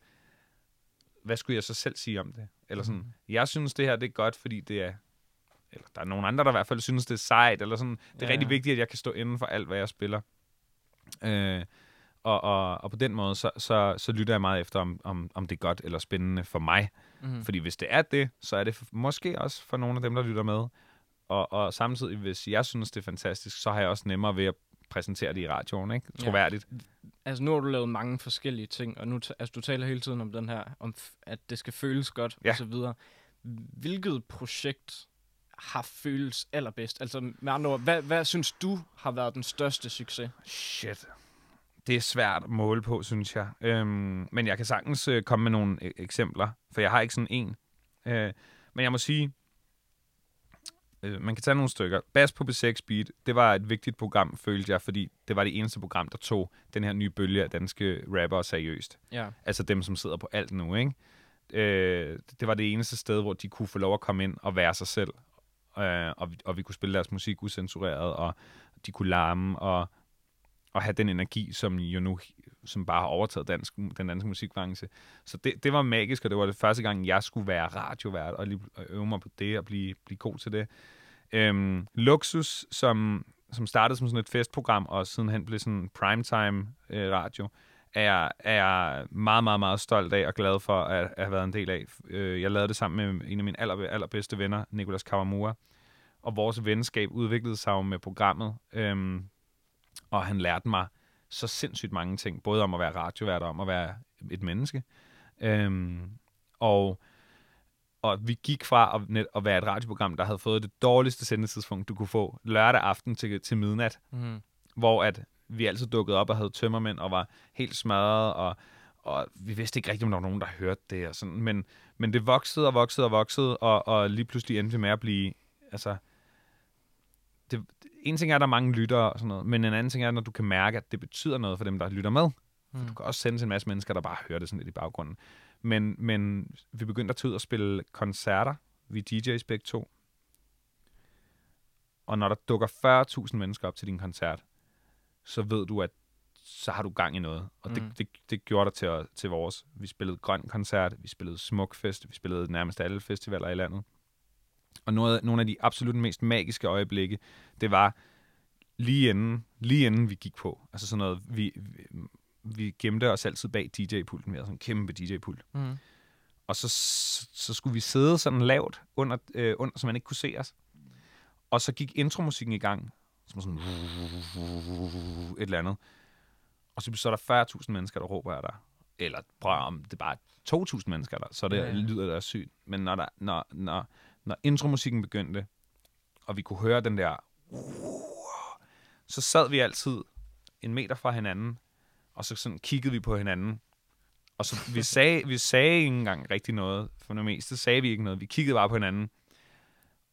hvad skulle jeg så selv sige om det? Eller sådan, mm. jeg synes det her, det er godt, fordi det er, eller der er nogen andre, der i hvert fald synes, det er sejt, eller sådan. Det er ja. rigtig vigtigt, at jeg kan stå inden for alt, hvad jeg spiller. Øh, og, og, og på den måde, så, så, så lytter jeg meget efter, om, om, om det er godt eller spændende for mig. Mm. Fordi hvis det er det, så er det for, måske også for nogle af dem, der lytter med. Og, og samtidig, hvis jeg synes, det er fantastisk, så har jeg også nemmere ved at præsentere det i radioen, ikke? Troværdigt. Ja. Altså, nu har du lavet mange forskellige ting, og nu altså, du taler hele tiden om den her, om at det skal føles godt, ja. og så videre. Hvilket projekt har føles allerbedst? Altså, med andre ord, hvad, hvad synes du har været den største succes? Shit det er svært at måle på, synes jeg. Øhm, men jeg kan sagtens øh, komme med nogle e- eksempler, for jeg har ikke sådan en. Øh, men jeg må sige, øh, man kan tage nogle stykker. Bass på B6 Beat, det var et vigtigt program, følte jeg, fordi det var det eneste program, der tog den her nye bølge af danske rappere seriøst. Ja. Altså dem, som sidder på alt nu, ikke? Øh, det var det eneste sted, hvor de kunne få lov at komme ind og være sig selv. Øh, og, vi, og vi kunne spille deres musik usensureret, og de kunne larme, og og have den energi, som jo nu som bare har overtaget dansk, den danske musikbranche. Så det, det var magisk, og det var det første gang, jeg skulle være radiovært, og lige øve mig på det, og blive, blive god til det. Øhm, Luxus, som, som startede som sådan et festprogram, og sidenhen blev sådan primetime øh, radio, er jeg, er jeg meget, meget, meget stolt af og glad for at, at have været en del af. Øh, jeg lavede det sammen med en af mine aller, allerbedste venner, Nicolas Kawamura, og vores venskab udviklede sig jo med programmet. Øhm, og han lærte mig så sindssygt mange ting, både om at være radiovært og om at være et menneske. Øhm, og, og vi gik fra at, net, at være et radioprogram, der havde fået det dårligste sendetidspunkt, du kunne få lørdag aften til, til midnat, mm. hvor at vi altid dukkede op og havde tømmermænd og var helt smadret, og, og vi vidste ikke rigtigt, om der var nogen, der hørte det. Og sådan. Men, men det voksede og voksede og voksede, og, og lige pludselig endte vi med at blive... Altså, det, en ting er, at der er mange lyttere og sådan noget, men en anden ting er, når du kan mærke, at det betyder noget for dem, der lytter med. Mm. Du kan også sende til en masse mennesker, der bare hører det sådan lidt i baggrunden. Men, men vi begyndte at tage ud og spille koncerter. Vi DJ's begge to. Og når der dukker 40.000 mennesker op til din koncert, så ved du, at så har du gang i noget. Og mm. det, det, det gjorde der til, til vores. Vi spillede Grøn Koncert, vi spillede Smukfest, vi spillede nærmest alle festivaler i landet. Og noget, nogle af de absolut mest magiske øjeblikke, det var lige inden, lige inden vi gik på. Altså sådan noget, vi, vi, vi gemte os altid bag DJ-pulten. Vi havde sådan en kæmpe DJ-pult. Mm. Og så, så skulle vi sidde sådan lavt, under, øh, under, så man ikke kunne se os. Og så gik intromusikken i gang, som sådan et eller andet. Og så, så er der 40.000 mennesker, der råber af dig. Eller prøv om det er bare 2.000 mennesker, der, så det ja, lyder der sygt. Men når, der, når, når, når intromusikken begyndte, og vi kunne høre den der, så sad vi altid en meter fra hinanden, og så sådan kiggede vi på hinanden. Og så vi sagde, vi sagde ikke engang rigtig noget. For det meste sagde vi ikke noget. Vi kiggede bare på hinanden.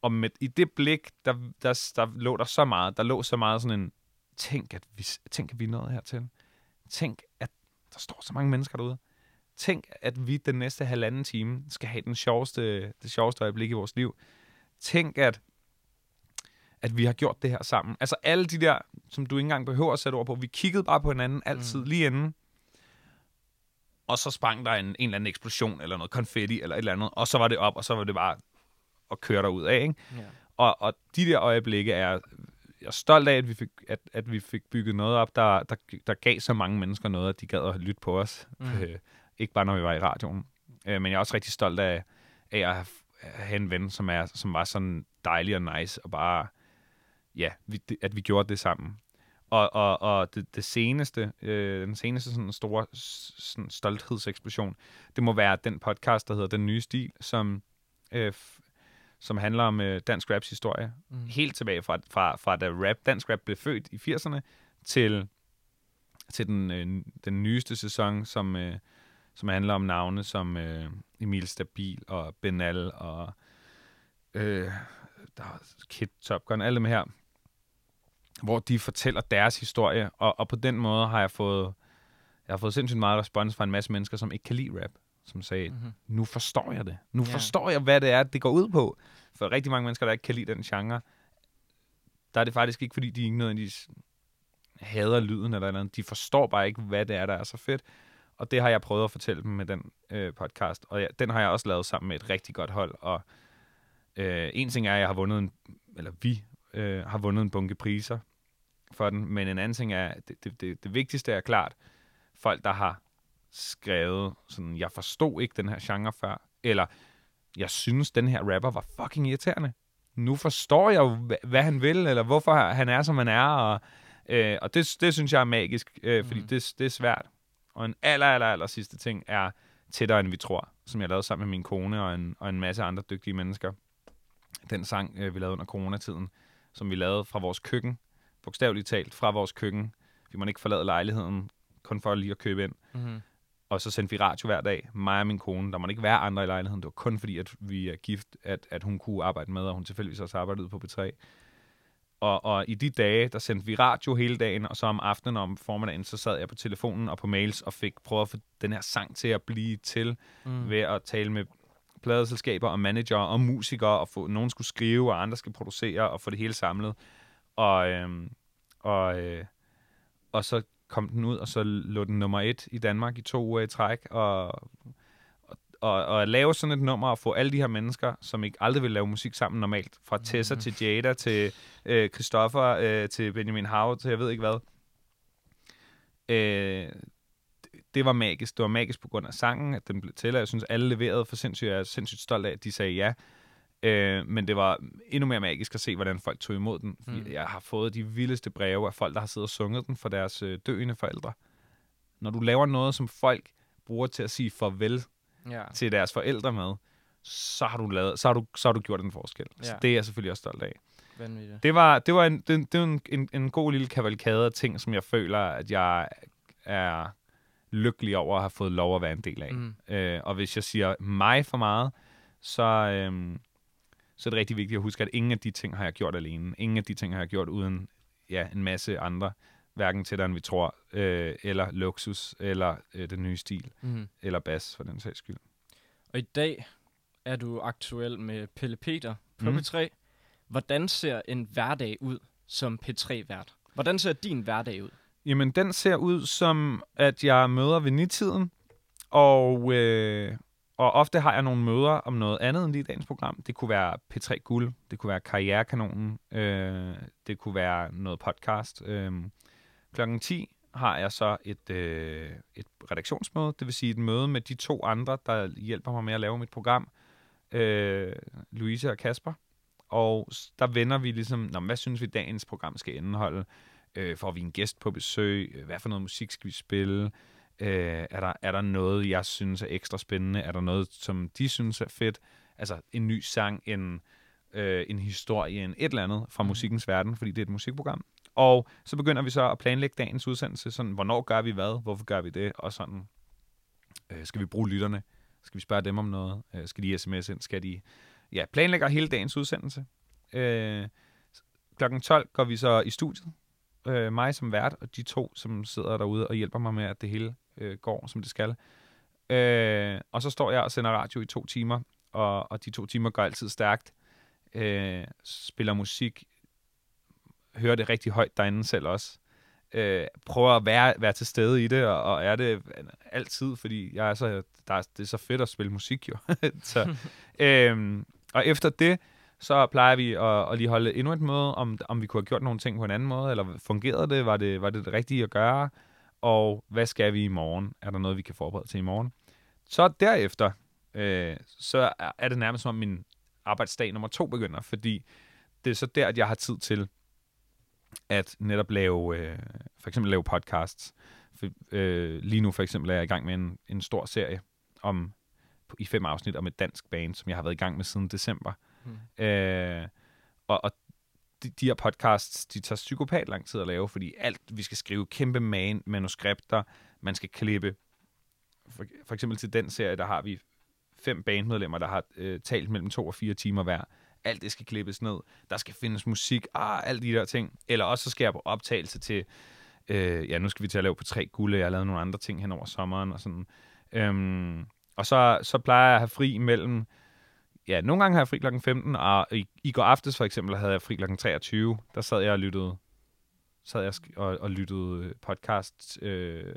Og med, i det blik, der, der, der lå der så meget. Der lå så meget sådan en, tænk at vi, tænk, at vi er nået hertil. Tænk, at der står så mange mennesker derude tænk, at vi den næste halvanden time skal have den sjoveste, det sjoveste øjeblik i vores liv. Tænk, at, at vi har gjort det her sammen. Altså alle de der, som du ikke engang behøver at sætte ord på. Vi kiggede bare på hinanden altid mm. lige inden. Og så sprang der en, en eller anden eksplosion, eller noget konfetti, eller et eller andet. Og så var det op, og så var det bare at køre derud af. Ikke? Yeah. Og, og de der øjeblikke er jeg er stolt af, at vi fik, at, at vi fik bygget noget op, der, der, der gav så mange mennesker noget, at de gad at lytte på os. Mm. Øh, ikke bare når vi var i radioen. Øh, men jeg er også rigtig stolt af, af at have, have en ven, som, er, som var sådan dejlig og nice, og bare, ja, vi, at vi gjorde det sammen. Og, og, og det, det seneste, øh, den seneste sådan store sådan stolthedseksplosion, det må være den podcast, der hedder Den Nye Stil, som, øh, som handler om øh, dansk raps historie. Mm. Helt tilbage fra, fra, fra da rap, dansk rap blev født i 80'erne, til, til den, øh, den nyeste sæson, som, øh, som handler om navne som øh, Emil Stabil og Benal og øh, der er Kid Top Gun, alle dem her, hvor de fortæller deres historie, og, og på den måde har jeg fået, jeg har fået sindssygt meget respons fra en masse mennesker, som ikke kan lide rap, som sagde, mm-hmm. nu forstår jeg det. Nu yeah. forstår jeg, hvad det er, det går ud på. For rigtig mange mennesker, der ikke kan lide den genre, der er det faktisk ikke, fordi de ikke nødvendigvis hader lyden eller noget. De forstår bare ikke, hvad det er, der er så fedt. Og det har jeg prøvet at fortælle dem med den øh, podcast. Og ja, den har jeg også lavet sammen med et rigtig godt hold. Og øh, en ting er, at jeg har vundet en, eller vi øh, har vundet en bunke priser for den. Men en anden ting er, det, det, det, det vigtigste er klart, folk, der har skrevet sådan, jeg forstod ikke den her genre før, eller jeg synes, den her rapper var fucking irriterende. Nu forstår jeg jo, hvad, hvad han vil, eller hvorfor han er, som han er, og, øh, og det, det synes jeg er magisk, øh, fordi mm. det, det er svært. Og en aller, aller, aller sidste ting er tættere, end vi tror, som jeg lavede sammen med min kone og en, og en masse andre dygtige mennesker. Den sang, øh, vi lavede under coronatiden, som vi lavede fra vores køkken, bogstaveligt talt fra vores køkken. Vi må ikke forlade lejligheden, kun for lige at købe ind. Mm-hmm. Og så sendte vi radio hver dag, mig og min kone. Der må ikke være andre i lejligheden. Det var kun fordi, at vi er gift, at, at hun kunne arbejde med, og hun tilfældigvis også arbejdede på P3. Og, og i de dage, der sendte vi radio hele dagen, og så om aftenen og om formiddagen, så sad jeg på telefonen og på mails og fik prøvet at få den her sang til at blive til mm. ved at tale med pladeselskaber og manager og musikere, og få, nogen skulle skrive, og andre skal producere, og få det hele samlet. Og, øhm, og, øh, og så kom den ud, og så lå den nummer et i Danmark i to uger i træk, og, og, og at lave sådan et nummer og få alle de her mennesker, som ikke aldrig vil lave musik sammen normalt, fra Tessa mm. til Jada, til øh, Christoffer, øh, til Benjamin Howe, til jeg ved ikke hvad. Øh, det var magisk. Det var magisk på grund af sangen, at den blev til, og jeg synes, alle leverede for sindssygt. Jeg er sindssygt stolt af, at de sagde ja. Øh, men det var endnu mere magisk at se, hvordan folk tog imod den. Mm. Jeg har fået de vildeste breve af folk, der har siddet og sunget den for deres øh, døende forældre. Når du laver noget, som folk bruger til at sige farvel ja. til deres forældre med, så har du lavet, så har du, så har du gjort en forskel. Ja. Så det er jeg selvfølgelig også stolt af. Vanvittigt. Det var, det var, en, det, det var en, en, en god lille kavalkade af ting, som jeg føler, at jeg er lykkelig over at have fået lov at være en del af. Mm. Øh, og hvis jeg siger mig for meget, så, øhm, så er det rigtig vigtigt at huske, at ingen af de ting har jeg gjort alene. Ingen af de ting har jeg gjort uden ja, en masse andre, hverken tættere end vi tror, øh, eller luksus, eller øh, den nye stil, mm. eller bas for den sags skyld. Og i dag er du aktuel med Pelle Peter på mm. P3. Hvordan ser en hverdag ud som P3-vært? Hvordan ser din hverdag ud? Jamen, den ser ud som, at jeg møder ved nitiden, og øh, og ofte har jeg nogle møder om noget andet end lige dagens program. Det kunne være P3 Guld, det kunne være Karrierekanonen, øh, det kunne være noget podcast. Øh, klokken 10 har jeg så et, øh, et redaktionsmøde, det vil sige et møde med de to andre, der hjælper mig med at lave mit program, øh, Louise og Kasper. Og der vender vi ligesom, Nå, hvad synes vi dagens program skal indeholde? Øh, får vi en gæst på besøg? Øh, hvad for noget musik skal vi spille? Øh, er, der, er der noget, jeg synes er ekstra spændende? Er der noget, som de synes er fedt? Altså en ny sang, en, øh, en historie, en et eller andet fra mm. musikkens verden, fordi det er et musikprogram. Og så begynder vi så at planlægge dagens udsendelse, sådan, hvornår gør vi hvad, hvorfor gør vi det, og sådan, øh, skal vi bruge lytterne, skal vi spørge dem om noget, øh, skal de sms ind, skal de, ja, planlægger hele dagens udsendelse. Øh, klokken 12 går vi så i studiet, øh, mig som vært, og de to, som sidder derude og hjælper mig med, at det hele øh, går, som det skal. Øh, og så står jeg og sender radio i to timer, og, og de to timer går altid stærkt. Øh, spiller musik, hører det rigtig højt derinde selv også. Øh, prøver at være, være til stede i det, og, og er det altid, fordi jeg er så, der er, det er så fedt at spille musik jo. så, øh, og efter det, så plejer vi at, at lige holde endnu et møde, om, om vi kunne have gjort nogle ting på en anden måde, eller fungerede det, var det, var det det rigtige at gøre, og hvad skal vi i morgen? Er der noget, vi kan forberede til i morgen? Så derefter, øh, så er det nærmest som om min arbejdsdag nummer to begynder, fordi det er så der, at jeg har tid til at netop lave, øh, for eksempel lave podcasts. For, øh, lige nu for eksempel er jeg i gang med en, en stor serie om i fem afsnit om et dansk band, som jeg har været i gang med siden december. Mm. Øh, og, og de, de her podcasts, de tager psykopat lang tid at lave, fordi alt, vi skal skrive kæmpe man, manuskripter, man skal klippe. For, for eksempel til den serie, der har vi fem bandmedlemmer, der har øh, talt mellem to og fire timer hver. Alt det skal klippes ned. Der skal findes musik, ah, alle de der ting. Eller også så skal jeg på optagelse til, øh, ja, nu skal vi til at lave på tre gulde. Jeg har lavet nogle andre ting hen over sommeren og sådan. Øhm, og så, så plejer jeg at have fri mellem ja, nogle gange har jeg fri klokken 15, og i, i går aftes for eksempel havde jeg fri klokken 23. Der sad jeg og lyttede, sad jeg og, og lyttede øh, podcast, øh,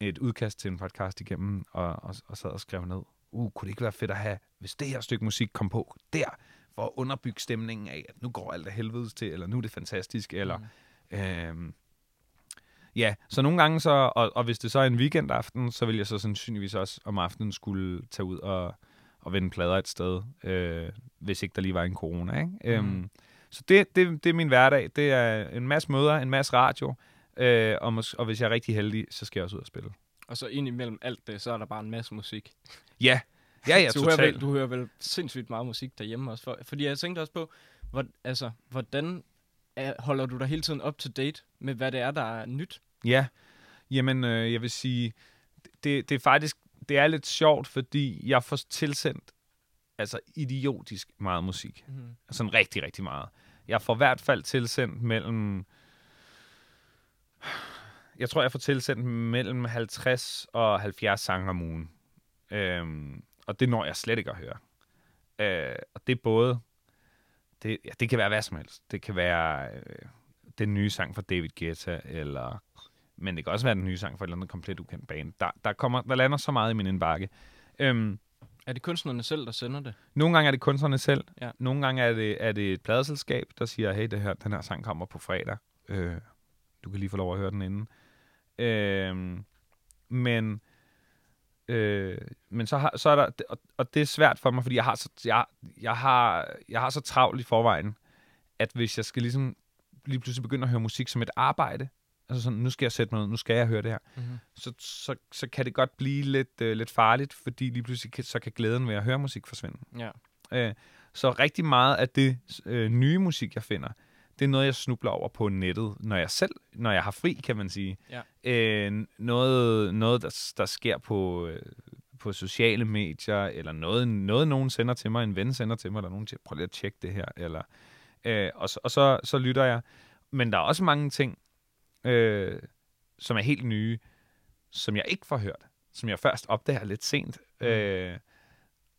et udkast til en podcast igennem, og, og, og sad og skrev ned. Uh, kunne det ikke være fedt at have, hvis det her stykke musik kom på der, for at underbygge stemningen af, at nu går alt af helvedes til, eller nu er det fantastisk, eller... Mm. Øhm, ja, så nogle gange så, og, og hvis det så er en weekendaften, så vil jeg så sandsynligvis også om aftenen skulle tage ud og, og vende plader et sted, øh, hvis ikke der lige var en corona, ikke? Mm. Øhm, så det, det, det er min hverdag. Det er en masse møder, en masse radio, øh, og, mås- og hvis jeg er rigtig heldig, så skal jeg også ud og spille. Og så ind imellem alt det, så er der bare en masse musik. Ja, ja, ja, du, hører vel, du hører vel sindssygt meget musik derhjemme også. For, fordi jeg tænkte også på, hvor, altså, hvordan er, holder du dig hele tiden up to date med, hvad det er, der er nyt? Ja, jamen øh, jeg vil sige, det, det er faktisk, det er lidt sjovt, fordi jeg får tilsendt altså idiotisk meget musik. Mm. Sådan rigtig, rigtig meget. Jeg får i hvert fald tilsendt mellem, jeg tror, jeg får tilsendt mellem 50 og 70 sange om ugen. Øhm, og det når jeg slet ikke at høre. Øh, og det er både, det, ja, det kan være hvad som helst. Det kan være øh, den nye sang fra David Guetta, eller, men det kan også være den nye sang fra et eller andet komplet ukendt band. Der, der, kommer, der lander så meget i min indbakke. Øhm, Er det kunstnerne selv, der sender det? nogle gange er det kunstnerne selv. Ja. Nogle gange er det, er det et pladeselskab, der siger, hey, det her, den her sang kommer på fredag. Øh, du kan lige få lov at høre den inden. Øh, men øh, men så, har, så er der, og, og det er svært for mig, fordi jeg har, så, jeg, jeg, har, jeg har så travlt i forvejen, at hvis jeg skal ligesom lige pludselig begynde at høre musik som et arbejde, altså sådan, nu skal jeg sætte mig ned, nu skal jeg høre det her, Mm-hmm. så, så, så kan det godt blive lidt, øh, lidt farligt, fordi lige pludselig kan, så kan glæden ved at høre musik forsvinde. Ja. Øh, så rigtig meget af det øh, nye musik, jeg finder, det er noget, jeg snubler over på nettet, når jeg selv, når jeg har fri, kan man sige. Ja. Øh, noget, noget der, der sker på, øh, på sociale medier, eller noget, noget, nogen sender til mig, en ven sender til mig, eller nogen siger, prøv lige at tjekke det her, eller, øh, og, så, og så, så lytter jeg. Men der er også mange ting, øh, som er helt nye, som jeg ikke får hørt, som jeg først opdager lidt sent. Mm. Øh,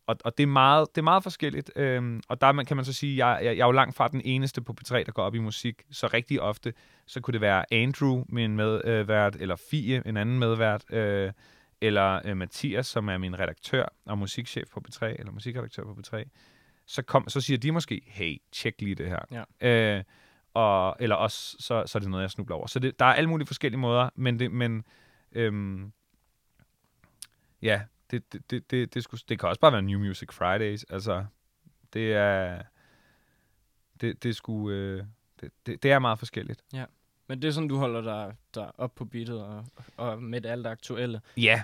og, og det, er meget, det er meget forskelligt. Øhm, og der man- kan man så sige, jeg, jeg, jeg er jo langt fra den eneste på P3, der går op i musik. Så rigtig ofte, så kunne det være Andrew, min medvært, eller Fie, en anden medvært, øh, eller øh, Mathias, som er min redaktør og musikchef på P3, eller musikredaktør på P3. Så, kom, så siger de måske, hey, tjek lige det her. Ja. Øh, og, eller også, så, så er det noget, jeg snubler over. Så det, der er alle mulige forskellige måder, men det, men, øhm, ja, det, det, det, det, det, skulle, det kan også bare være New Music Fridays. Altså, det er, det, det, skulle, øh, det, det, det er meget forskelligt. Men det er sådan, du holder dig, dig op på beatet og, og med det alt det aktuelle. Ja,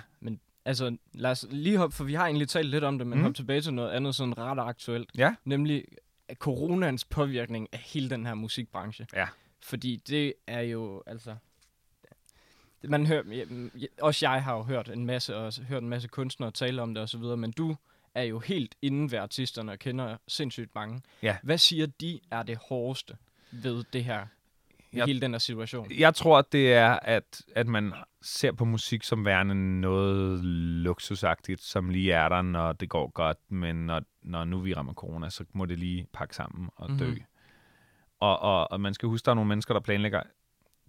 Altså, lad os lige hoppe, for vi har egentlig talt lidt om det, men mm. hoppe tilbage til noget andet sådan ret aktuelt. ja, Nemlig coronans påvirkning af hele den her musikbranche. Ja. Fordi det er jo, altså... Man hører, også jeg har jo hørt en masse, og hørt en masse kunstnere tale om det og så videre, men du er jo helt inden ved artisterne og kender sindssygt mange. Ja. Hvad siger de er det hårdeste ved det her, Jeg- hele den her situation? jeg tror, det er, at, at man ser på musik som værende noget luksusagtigt, som lige er der, når det går godt, men når, når nu vi rammer corona, så må det lige pakke sammen og dø. Mm-hmm. Og, og, og man skal huske, der er nogle mennesker, der planlægger,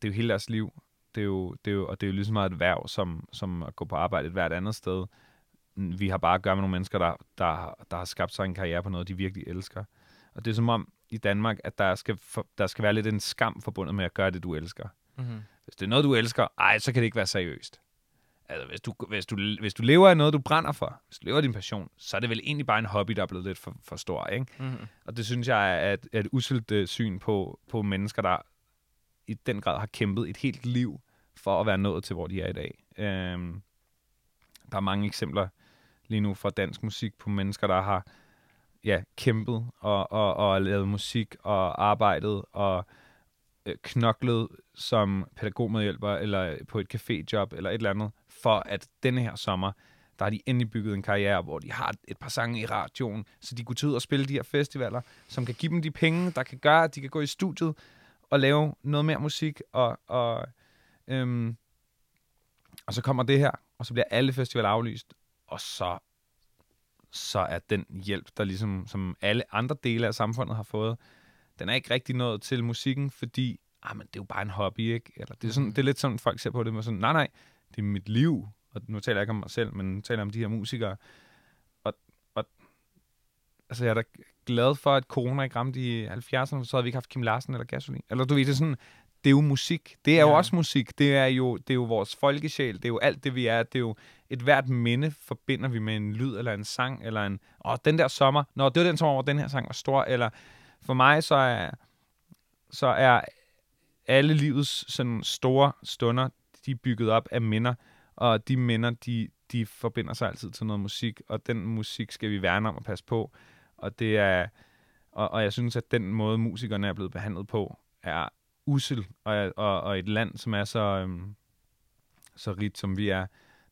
det er jo hele deres liv, det er jo, det er jo, og det er jo lige så meget et værv, som, som at gå på arbejde et hvert andet sted. Vi har bare at gøre med nogle mennesker, der, der, der har skabt sig en karriere på noget, de virkelig elsker. Og det er som om i Danmark, at der skal, for, der skal være lidt en skam forbundet med at gøre det, du elsker. Mm-hmm. Hvis det er noget, du elsker, ej, så kan det ikke være seriøst. Altså, hvis du, hvis, du, hvis du lever af noget, du brænder for, hvis du lever af din passion, så er det vel egentlig bare en hobby, der er blevet lidt for, for stor, ikke? Mm-hmm. Og det synes jeg er et, er et uselt øh, syn på, på mennesker, der i den grad har kæmpet et helt liv for at være nået til, hvor de er i dag. Øhm, der er mange eksempler lige nu fra dansk musik på mennesker, der har ja, kæmpet og, og, og lavet musik og arbejdet og øh, knoklet som pædagogmedhjælper eller på et caféjob eller et eller andet, for at denne her sommer, der har de endelig bygget en karriere, hvor de har et par sange i radioen, så de kunne tage ud og spille de her festivaler, som kan give dem de penge, der kan gøre, at de kan gå i studiet og lave noget mere musik, og, og, øhm, og så kommer det her, og så bliver alle festivaler aflyst, og så, så er den hjælp, der ligesom, som alle andre dele af samfundet har fået, den er ikke rigtig nået til musikken, fordi ah, men det er jo bare en hobby, ikke? Eller det, er sådan, Mhm. det er lidt sådan, folk ser på det med sådan, nej, nej, det er mit liv, og nu taler jeg ikke om mig selv, men nu taler jeg om de her musikere. Og, og altså, jeg er da glad for, at corona ikke ramte i 70'erne, så havde vi ikke haft Kim Larsen eller Gasolin. Eller du ved, det er sådan, det er jo musik. Det er jo Ja. også musik. Det er jo, det er jo vores folkesjæl. Det er jo alt det, vi er. Det er jo et hvert minde forbinder vi med en lyd eller en sang, eller en, åh, den der sommer, nå, det var den sommer, hvor den her sang var stor, eller for mig så er, så er alle livets sådan store stunder, de er bygget op af minder, og de minder, de, de forbinder sig altid til noget musik, og den musik skal vi værne om og passe på, og det er, og, og jeg synes, at den måde, musikerne er blevet behandlet på, er usel, og, og, og et land, som er så, øhm, så rigt, som vi er,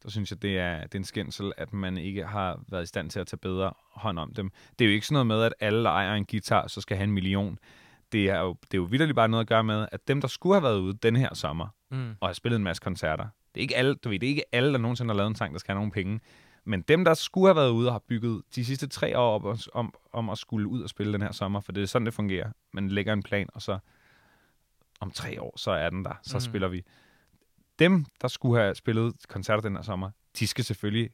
der synes jeg, det er, det er en skændsel, at man ikke har været i stand til at tage bedre hånd om dem. Det er jo ikke sådan noget med, at alle, der ejer en guitar, så skal have en million. Det er jo, det er jo vidderligt bare noget at gøre med, at dem, der skulle have været ude den her sommer, Mm. og har spillet en masse koncerter, det er ikke alle, du ved, det er ikke alle, der nogensinde har lavet en sang, der skal have nogen penge. Men dem, der skulle have været ude og har bygget de sidste tre år op om, om at skulle ud og spille den her sommer, for det er sådan, det fungerer. Man lægger en plan, og så om tre år, så er den der. Så mm. spiller vi. Dem, der skulle have spillet koncerter den her sommer, de skal selvfølgelig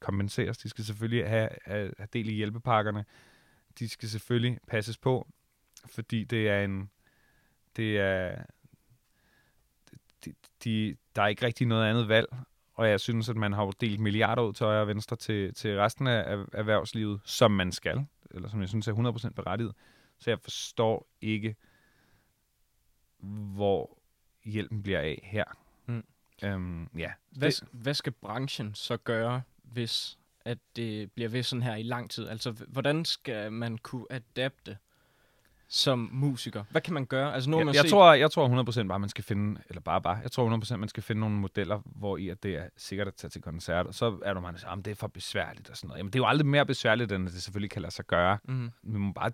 kompenseres. De skal selvfølgelig have, have, have del i hjælpepakkerne. De skal selvfølgelig passes på, fordi det er en... Det er... De, de, der er ikke rigtig noget andet valg, og jeg synes, at man har delt milliarder ud til højre og venstre til, til resten af erhvervslivet, som man skal, eller som jeg synes er 100% berettiget. Så jeg forstår ikke, hvor hjælpen bliver af her. Mm. Øhm, ja, Hvad, det, hvad skal branchen så gøre, hvis at det bliver ved sådan her i lang tid? Altså, hvordan skal man kunne adapte som musiker? Hvad kan man gøre? Altså, nu jeg, man jeg, set... tror, jeg tror 100% bare, man skal finde, eller bare bare, jeg tror 100% man skal finde nogle modeller, hvor i at det er sikkert at tage til koncert, og så er der der siger, "Jamen, det er for besværligt og sådan noget. Jamen, det er jo aldrig mere besværligt, end at det selvfølgelig kan lade sig gøre. Mm. Vi må bare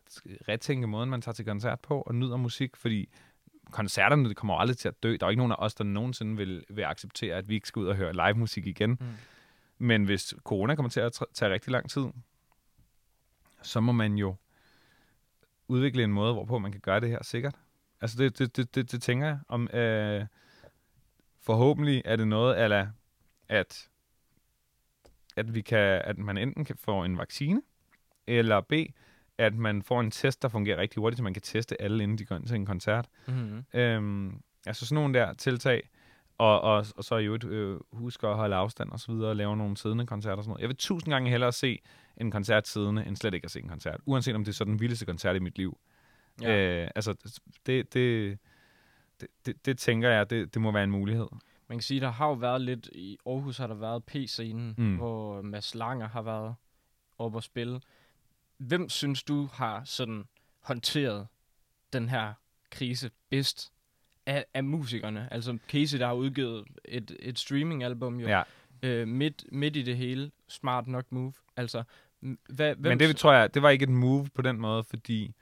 retænke måden, man tager til koncert på, og nyder musik, fordi koncerterne, det kommer aldrig til at dø. Der er ikke nogen af os, der nogensinde vil, vil acceptere, at vi ikke skal ud og høre live musik igen. Mm. Men hvis corona kommer til at tage rigtig lang tid, så må man jo udvikle en måde, hvorpå man kan gøre det her sikkert. Altså det, det, det, det, det tænker jeg. Om, øh, forhåbentlig er det noget, eller at, at, vi kan, at man enten kan få en vaccine, eller B, at man får en test, der fungerer rigtig hurtigt, så man kan teste alle, inden de går ind til en koncert. Mm. Øhm, altså sådan nogle der tiltag, og, og, og så i øvrigt øh, huske at holde afstand og så videre, og lave nogle siddende koncerter og sådan noget. Jeg vil tusind gange hellere se en koncert siddende, end slet ikke at se en koncert. Uanset om det er så den vildeste koncert i mit liv. Ja. Øh, altså, det, det, det, det, det tænker jeg, det, det må være en mulighed. Man kan sige, der har jo været lidt... I Aarhus har der været P-scenen, Mm. mm. hvor Mads Langer har været oppe at spille. Hvem synes du har sådan håndteret den her krise bedst af, af musikerne? Altså Casey, der har udgivet et, et streaming-album jo, Ja. øh, midt, midt i det hele. Smart nok move. Altså, hvad, hvem Men det tror jeg, det var ikke et move på den måde, fordi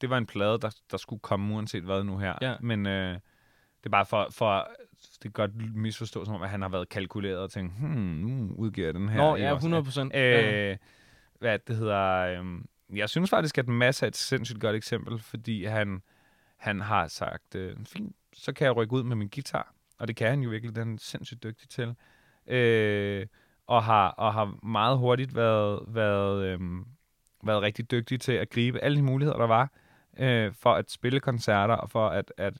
det var en plade, der, der skulle komme uanset hvad nu her. Ja. Men øh, det er bare for, for det kan godt misforstås som om, at han har været kalkuleret og tænkt, hmm, nu udgiver jeg den her. Nå, ja, også? 100 procent. ja. Hvad det hedder... øhm, jeg synes faktisk, at Massa er et sindssygt godt eksempel, fordi han, han har sagt, øh, fint, så kan jeg rykke ud med min guitar. Og det kan han jo virkelig, den er sindssygt dygtig til. Øh, og, har, og har meget hurtigt været, været, øh, været rigtig dygtig til at gribe alle de muligheder, der var, øh, for at spille koncerter, og for at, at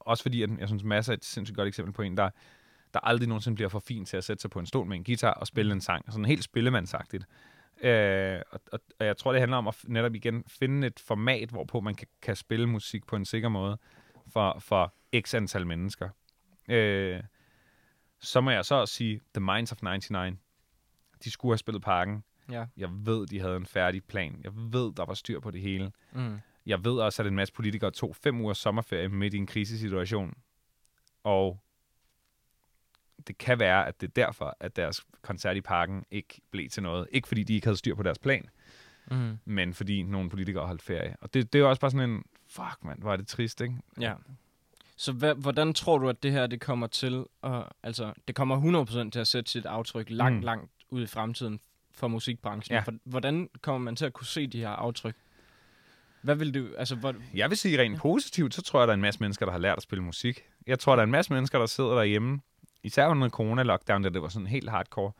også fordi, at jeg synes, Mads er et sindssygt godt eksempel på en, der, der aldrig nogensinde bliver for fin til at sætte sig på en stol med en guitar og spille en sang. Sådan helt spillemandsagtigt. Øh, og, og, og jeg tror, det handler om at netop igen finde et format, hvorpå man kan, kan spille musik på en sikker måde for, for x antal mennesker. Øh, så må jeg så også sige, The Minds of 99, de skulle have spillet parken. ja. Jeg ved, de havde en færdig plan. Jeg ved, der var styr på det hele. Mm. Jeg ved også, at en masse politikere tog fem ugers sommerferie midt i en krisesituation. Og det kan være, at det er derfor, at deres koncert i parken ikke blev til noget. Ikke fordi de ikke havde styr på deres plan, Mm. men fordi nogle politikere holdt ferie. Og det, det er jo også bare sådan en, fuck mand, hvor er det trist, ikke? Ja. Så hvad, hvordan tror du, at det her det kommer til at, altså, det kommer 100% til at sætte sit aftryk langt, Mm. langt ud i fremtiden for musikbranchen. Ja. Ja. Hvordan kommer man til at kunne se de her aftryk? Hvad vil du, altså, hvor, Jeg vil sige rent positivt, så tror jeg, der er en masse mennesker, der har lært at spille musik. Jeg tror, der er en masse mennesker, der sidder derhjemme, især under corona-lockdown, da det var sådan helt hardcore,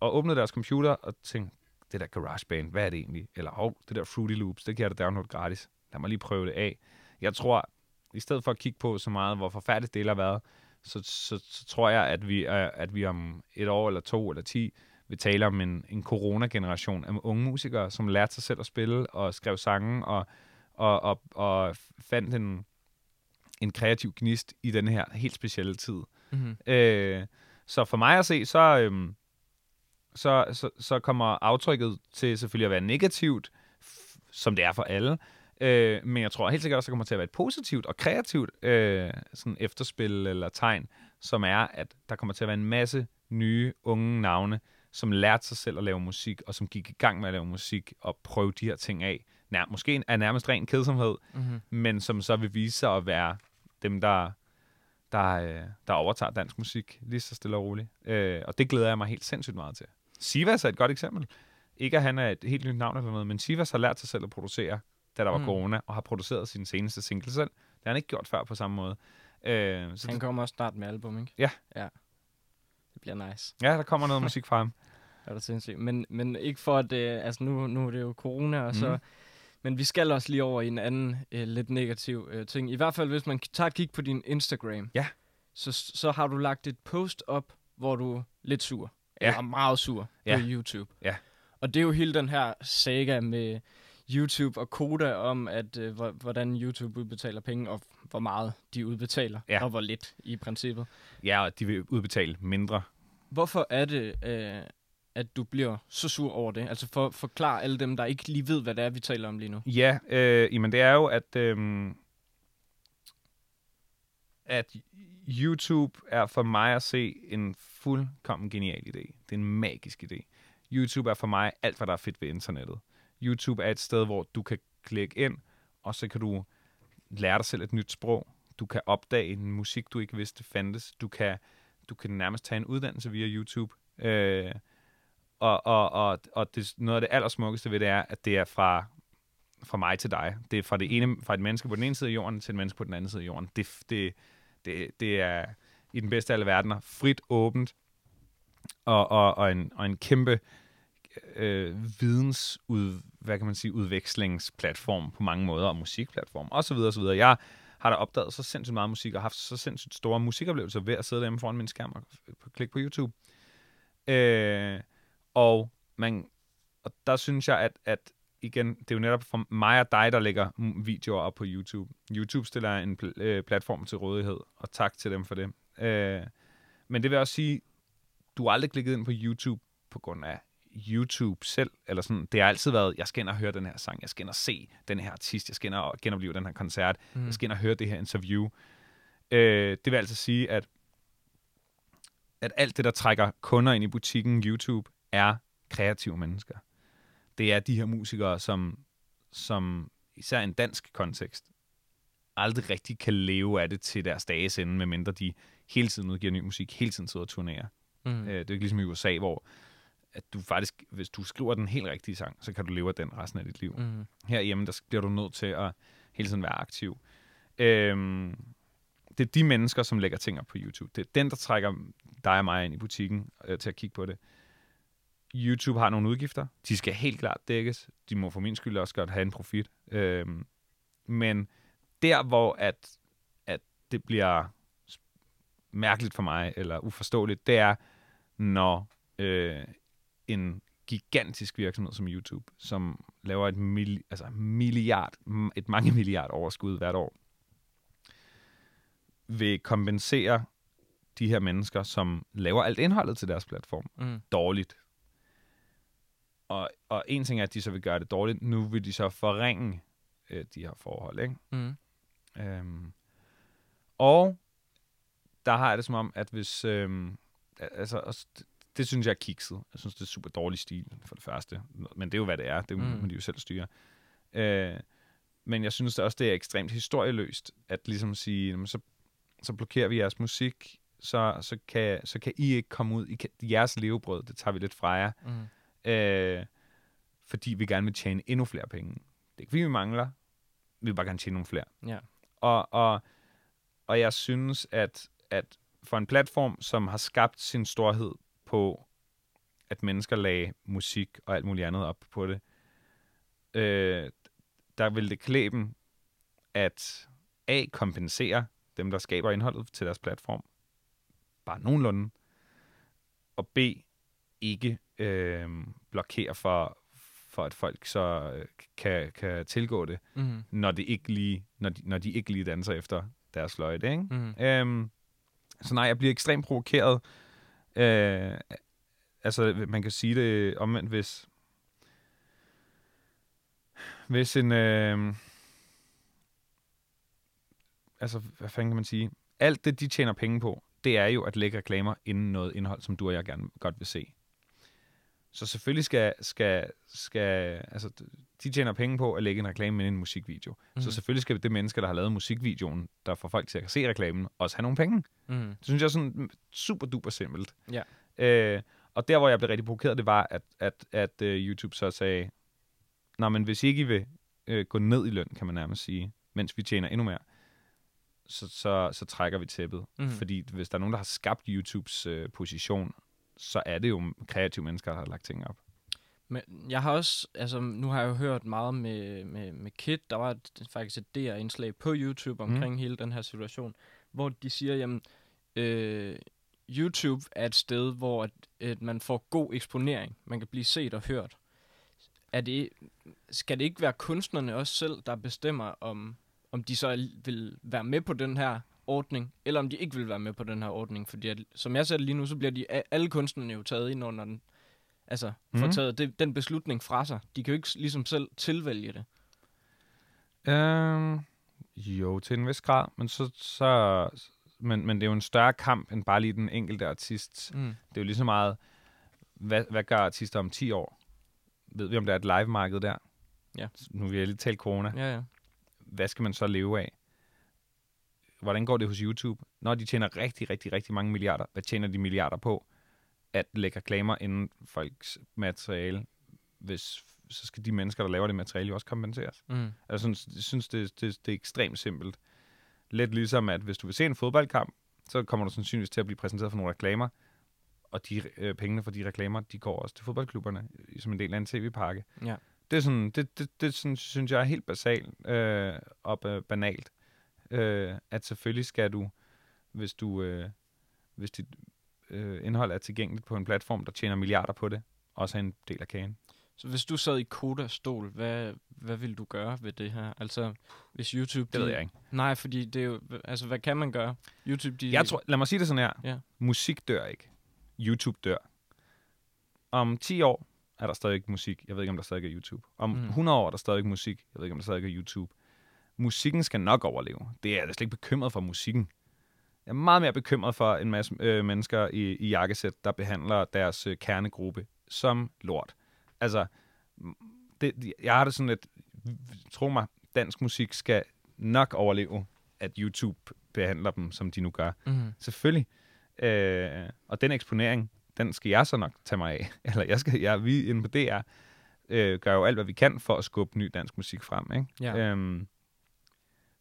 og åbnede deres computer og tænkte, det der GarageBand, hvad er det egentlig? Eller, hov, det der Fruity Loops, det kan jeg da downloade gratis. Lad mig lige prøve det af. Jeg tror, i stedet for at kigge på så meget, hvor forfærdeligt det har været, så, så, så tror jeg, at vi, at vi om et år eller to eller ti vil tale om en, en corona-generation af unge musikere, som lærte sig selv at spille og skrev sange og, og, og, og fandt en, en kreativ gnist i den her helt specielle tid. mm-hmm. Øh, så for mig at se, så, øhm, så, så, så kommer aftrykket til selvfølgelig at være negativt, som det er for alle. Øh, men jeg tror helt sikkert også, at det kommer til at være et positivt og kreativt øh, sådan efterspil eller tegn, som er, at der kommer til at være en masse nye unge navne, som lærte sig selv at lave musik, og som gik i gang med at lave musik og prøve de her ting af. Nær, måske er nærmest ren kedsomhed, Mm-hmm. men som så vil vise sig at være dem, der, der, øh, der overtager dansk musik lige så stille og roligt. Øh, og det glæder jeg mig helt sindssygt meget til. Sivas er et godt eksempel. Ikke at han er et helt nyt navn eller noget, men Sivas har lært sig selv at producere, da der var Mm. mm. corona, og har produceret sin seneste single selv. Det har han ikke gjort før på samme måde. Øh, så Han det, kommer også snart med album, ikke? Ja. Ja. Det bliver nice. ja, der kommer noget musik fra ham. Er det sindssygt. Men, men ikke for at, øh, altså nu, nu er det jo corona, og så, Mhm. Men vi skal også lige over i en anden øh, lidt negativ øh, ting. I hvert fald, hvis man tager et kig på din Instagram, Ja. så, så har du lagt et post op, hvor du er lidt sur. Ja. Eller meget sur Ja. på YouTube. Ja. Og det er jo hele den her saga med YouTube og Koda om, at øh, hvor- hvordan YouTube udbetaler penge, og hvor meget de udbetaler, Ja. og hvor lidt i princippet. Ja, og de vil udbetale mindre. Hvorfor er det, øh, at du bliver så sur over det? Altså for forklar alle dem, der ikke lige ved, hvad det er, vi taler om lige nu. Ja, øh, jamen det er jo, at, øh, at YouTube er for mig at se en fuldkommen genial idé. Det er en magisk idé. YouTube er for mig alt, hvad der er fedt ved internettet. YouTube er et sted, hvor du kan klikke ind, og så kan du lære dig selv et nyt sprog. Du kan opdage en musik, du ikke vidste fandtes. Du kan, du kan nærmest tage en uddannelse via YouTube. Øh, og, og, og, og det, noget af det allersmukkeste ved det er, at det er fra, fra mig til dig. Det er fra, det ene, fra et menneske på den ene side af jorden til et menneske på den anden side af jorden. Det, det, det, det er i den bedste af alle verdener frit, åbent og, og, og, en, og en kæmpe øh, vidensud, hvad kan man sige, udvekslingsplatform på mange måder, og musikplatform, og så videre, og så videre. Jeg har da opdaget så sindssygt meget musik, og haft så sindssygt store musikoplevelser ved at sidde derhjemme foran min skærm og klikke på YouTube. Øh, og, man, og der synes jeg, at, at igen, det er jo netop for mig og dig, der lægger videoer op på YouTube. YouTube stiller en pl- øh, platform til rådighed, og tak til dem for det. Øh, men det vil også sige, du har aldrig klikket ind på YouTube på grund af YouTube selv, eller sådan, det har altid været, jeg skal ind og høre den her sang, jeg skal ind og se den her artist, jeg skal ind og genopleve den her koncert, mm. jeg skal ind og høre det her interview. Øh, det vil altså sige, at, at alt det, der trækker kunder ind i butikken YouTube, er kreative mennesker. Det er de her musikere, som, som især i en dansk kontekst, aldrig rigtig kan leve af det til deres dages ende, medmindre de hele tiden udgiver ny musik, hele tiden sidder og turnerer. Mm. Øh, det er ikke ligesom i USA, hvor at du faktisk, hvis du skriver den helt rigtige sang, så kan du leve af den resten af dit liv. Mm. Herhjemme, der bliver du nødt til at hele tiden være aktiv. Øhm, det er de mennesker, som lægger ting op på YouTube. Det er den, der trækker dig og mig ind i butikken øh, til at kigge på det. YouTube har nogle udgifter. De skal helt klart dækkes. De må for min skyld også godt have en profit. Øhm, men der, hvor at, at det bliver mærkeligt for mig, eller uforståeligt, det er, når øh, en gigantisk virksomhed som YouTube, som laver et mil, altså milliard, et mange milliard overskud hvert år, vil kompensere de her mennesker, som laver alt indholdet til deres platform, Mm. dårligt. Og, og en ting er, at de så vil gøre det dårligt. Nu vil de så forringe øh, de her forhold, ikke? Mm. Øhm, og der har jeg det som om, at hvis... Øhm, altså, også, det, det synes jeg er kikset. Jeg synes, det er super dårlig stil, for det første. Men det er jo, hvad det er. Det Mm. må de jo selv styre. Øh, men jeg synes det også, det er ekstremt historieløst, at ligesom sige, så, så blokerer vi jeres musik, så, så, kan, så kan I ikke komme ud. I kan, jeres levebrød, det tager vi lidt fra jer. Mm. Øh, fordi vi gerne vil tjene endnu flere penge. Det er ikke, fordi vi mangler. Vi vil bare gerne tjene nogle flere. Ja. Og, og, og jeg synes, at, at for en platform, som har skabt sin storhed på, at mennesker lagde musik og alt muligt andet op på det, øh, der vil det klæbe dem at A. kompensere dem, der skaber indholdet til deres platform, bare nogenlunde, og B. ikke øh, blokere for, for, at folk så øh, kan, kan tilgå det, Mm. når, det ikke lige, når, de, når de ikke lige danser efter deres fløjte. Ikke? Mm. Øhm, så nej, jeg bliver ekstremt provokeret. Øh, altså, man kan sige det omvendt, hvis... Hvis en... Øh, altså, hvad fanden kan man sige? Alt det, de tjener penge på, det er jo at lægge reklamer inden noget indhold, som du og jeg gerne godt vil se. Så selvfølgelig skal, skal, skal altså, de tjener penge på at lægge en reklame ind i en musikvideo. Mm. Mhm. Så selvfølgelig skal det mennesker, der har lavet musikvideoen, der får folk til at se reklamen, også have nogle penge. Mm. Det synes jeg er sådan super duper simpelt. Ja. Øh, og der, hvor jeg blev rigtig provokeret, det var, at, at, at uh, YouTube så sagde, Nå, men hvis ikke I vil uh, gå ned i løn, kan man nærmest sige, mens vi tjener endnu mere, så, så, så trækker vi tæppet. Mhm. Mm. Fordi hvis der er nogen, der har skabt YouTubes uh, position, så er det jo kreative mennesker, der har lagt ting op. Men jeg har også, altså nu har jeg jo hørt meget med, med, med Kit, der var et, faktisk et DR-indslag på YouTube omkring mm. hele den her situation, hvor de siger, jamen, øh, YouTube er et sted, hvor at, at man får god eksponering. Man kan blive set og hørt. Er det, skal det ikke være kunstnerne også selv, der bestemmer, om, om de så vil være med på den her ordning, eller om de ikke vil være med på den her ordning? Fordi at, som jeg ser det lige nu, så bliver de, alle kunstnerne jo taget ind under den, altså får Mhm. taget det, den beslutning fra sig. De kan jo ikke ligesom selv tilvælge det. Øhm, jo, til en vis grad, men, så, så, men, men det er jo en større kamp, end bare lige den enkelte artist. Mm. Det er jo lige så meget, hvad, hvad gør artister om 10 år? Ved vi, om der er et live-marked der? Ja. Nu vil jeg lige tale corona. Ja, ja. Hvad skal man så leve af? Hvordan går det hos YouTube? Når de tjener rigtig, rigtig, rigtig mange milliarder, hvad tjener de milliarder på? At lægge reklamer inden folks materiale, hvis, så skal de mennesker, der laver det materiale, jo også kompenseres. Mm. Jeg synes, jeg synes det, det, det er ekstremt simpelt. Lidt ligesom, at hvis du vil se en fodboldkamp, så kommer du sandsynligvis til at blive præsenteret for nogle reklamer, og de øh, pengene for de reklamer, de går også til fodboldklubberne, som en del af en tv-pakke. Ja. Det, er sådan, det, det, det sådan, synes jeg er helt basalt øh, og øh, banalt. Øh, at selvfølgelig skal du, hvis du øh, hvis dit øh, indhold er tilgængeligt på en platform, der tjener milliarder på det, også have en del af kagen. Så hvis du sad i Kodas stol, hvad, hvad ville du gøre ved det her? Altså, hvis YouTube... Det de, ved jeg ikke. Nej, fordi det er jo... Altså, hvad kan man gøre? YouTube, de... Jeg tror, lad mig sige det sådan her. Ja. Musik dør ikke. YouTube dør. Om 10 år er der stadig musik. Jeg ved ikke, om der stadig er YouTube. Om mm. 100 år er der stadig musik. Jeg ved ikke, om der stadig er YouTube. Musikken skal nok overleve. Det er jeg da slet ikke bekymret for musikken. Jeg er meget mere bekymret for en masse øh, mennesker i, i jakkesæt, der behandler deres øh, kernegruppe som lort. Altså, det, jeg har det sådan lidt, tro mig, dansk musik skal nok overleve, at YouTube behandler dem, som de nu gør. Mm. Selvfølgelig. Øh, og den eksponering, den skal jeg så nok tage mig af. Eller jeg skal, jeg, vi inde på DR øh, gør jo alt, hvad vi kan for at skubbe ny dansk musik frem. Ikke? Ja. Øhm,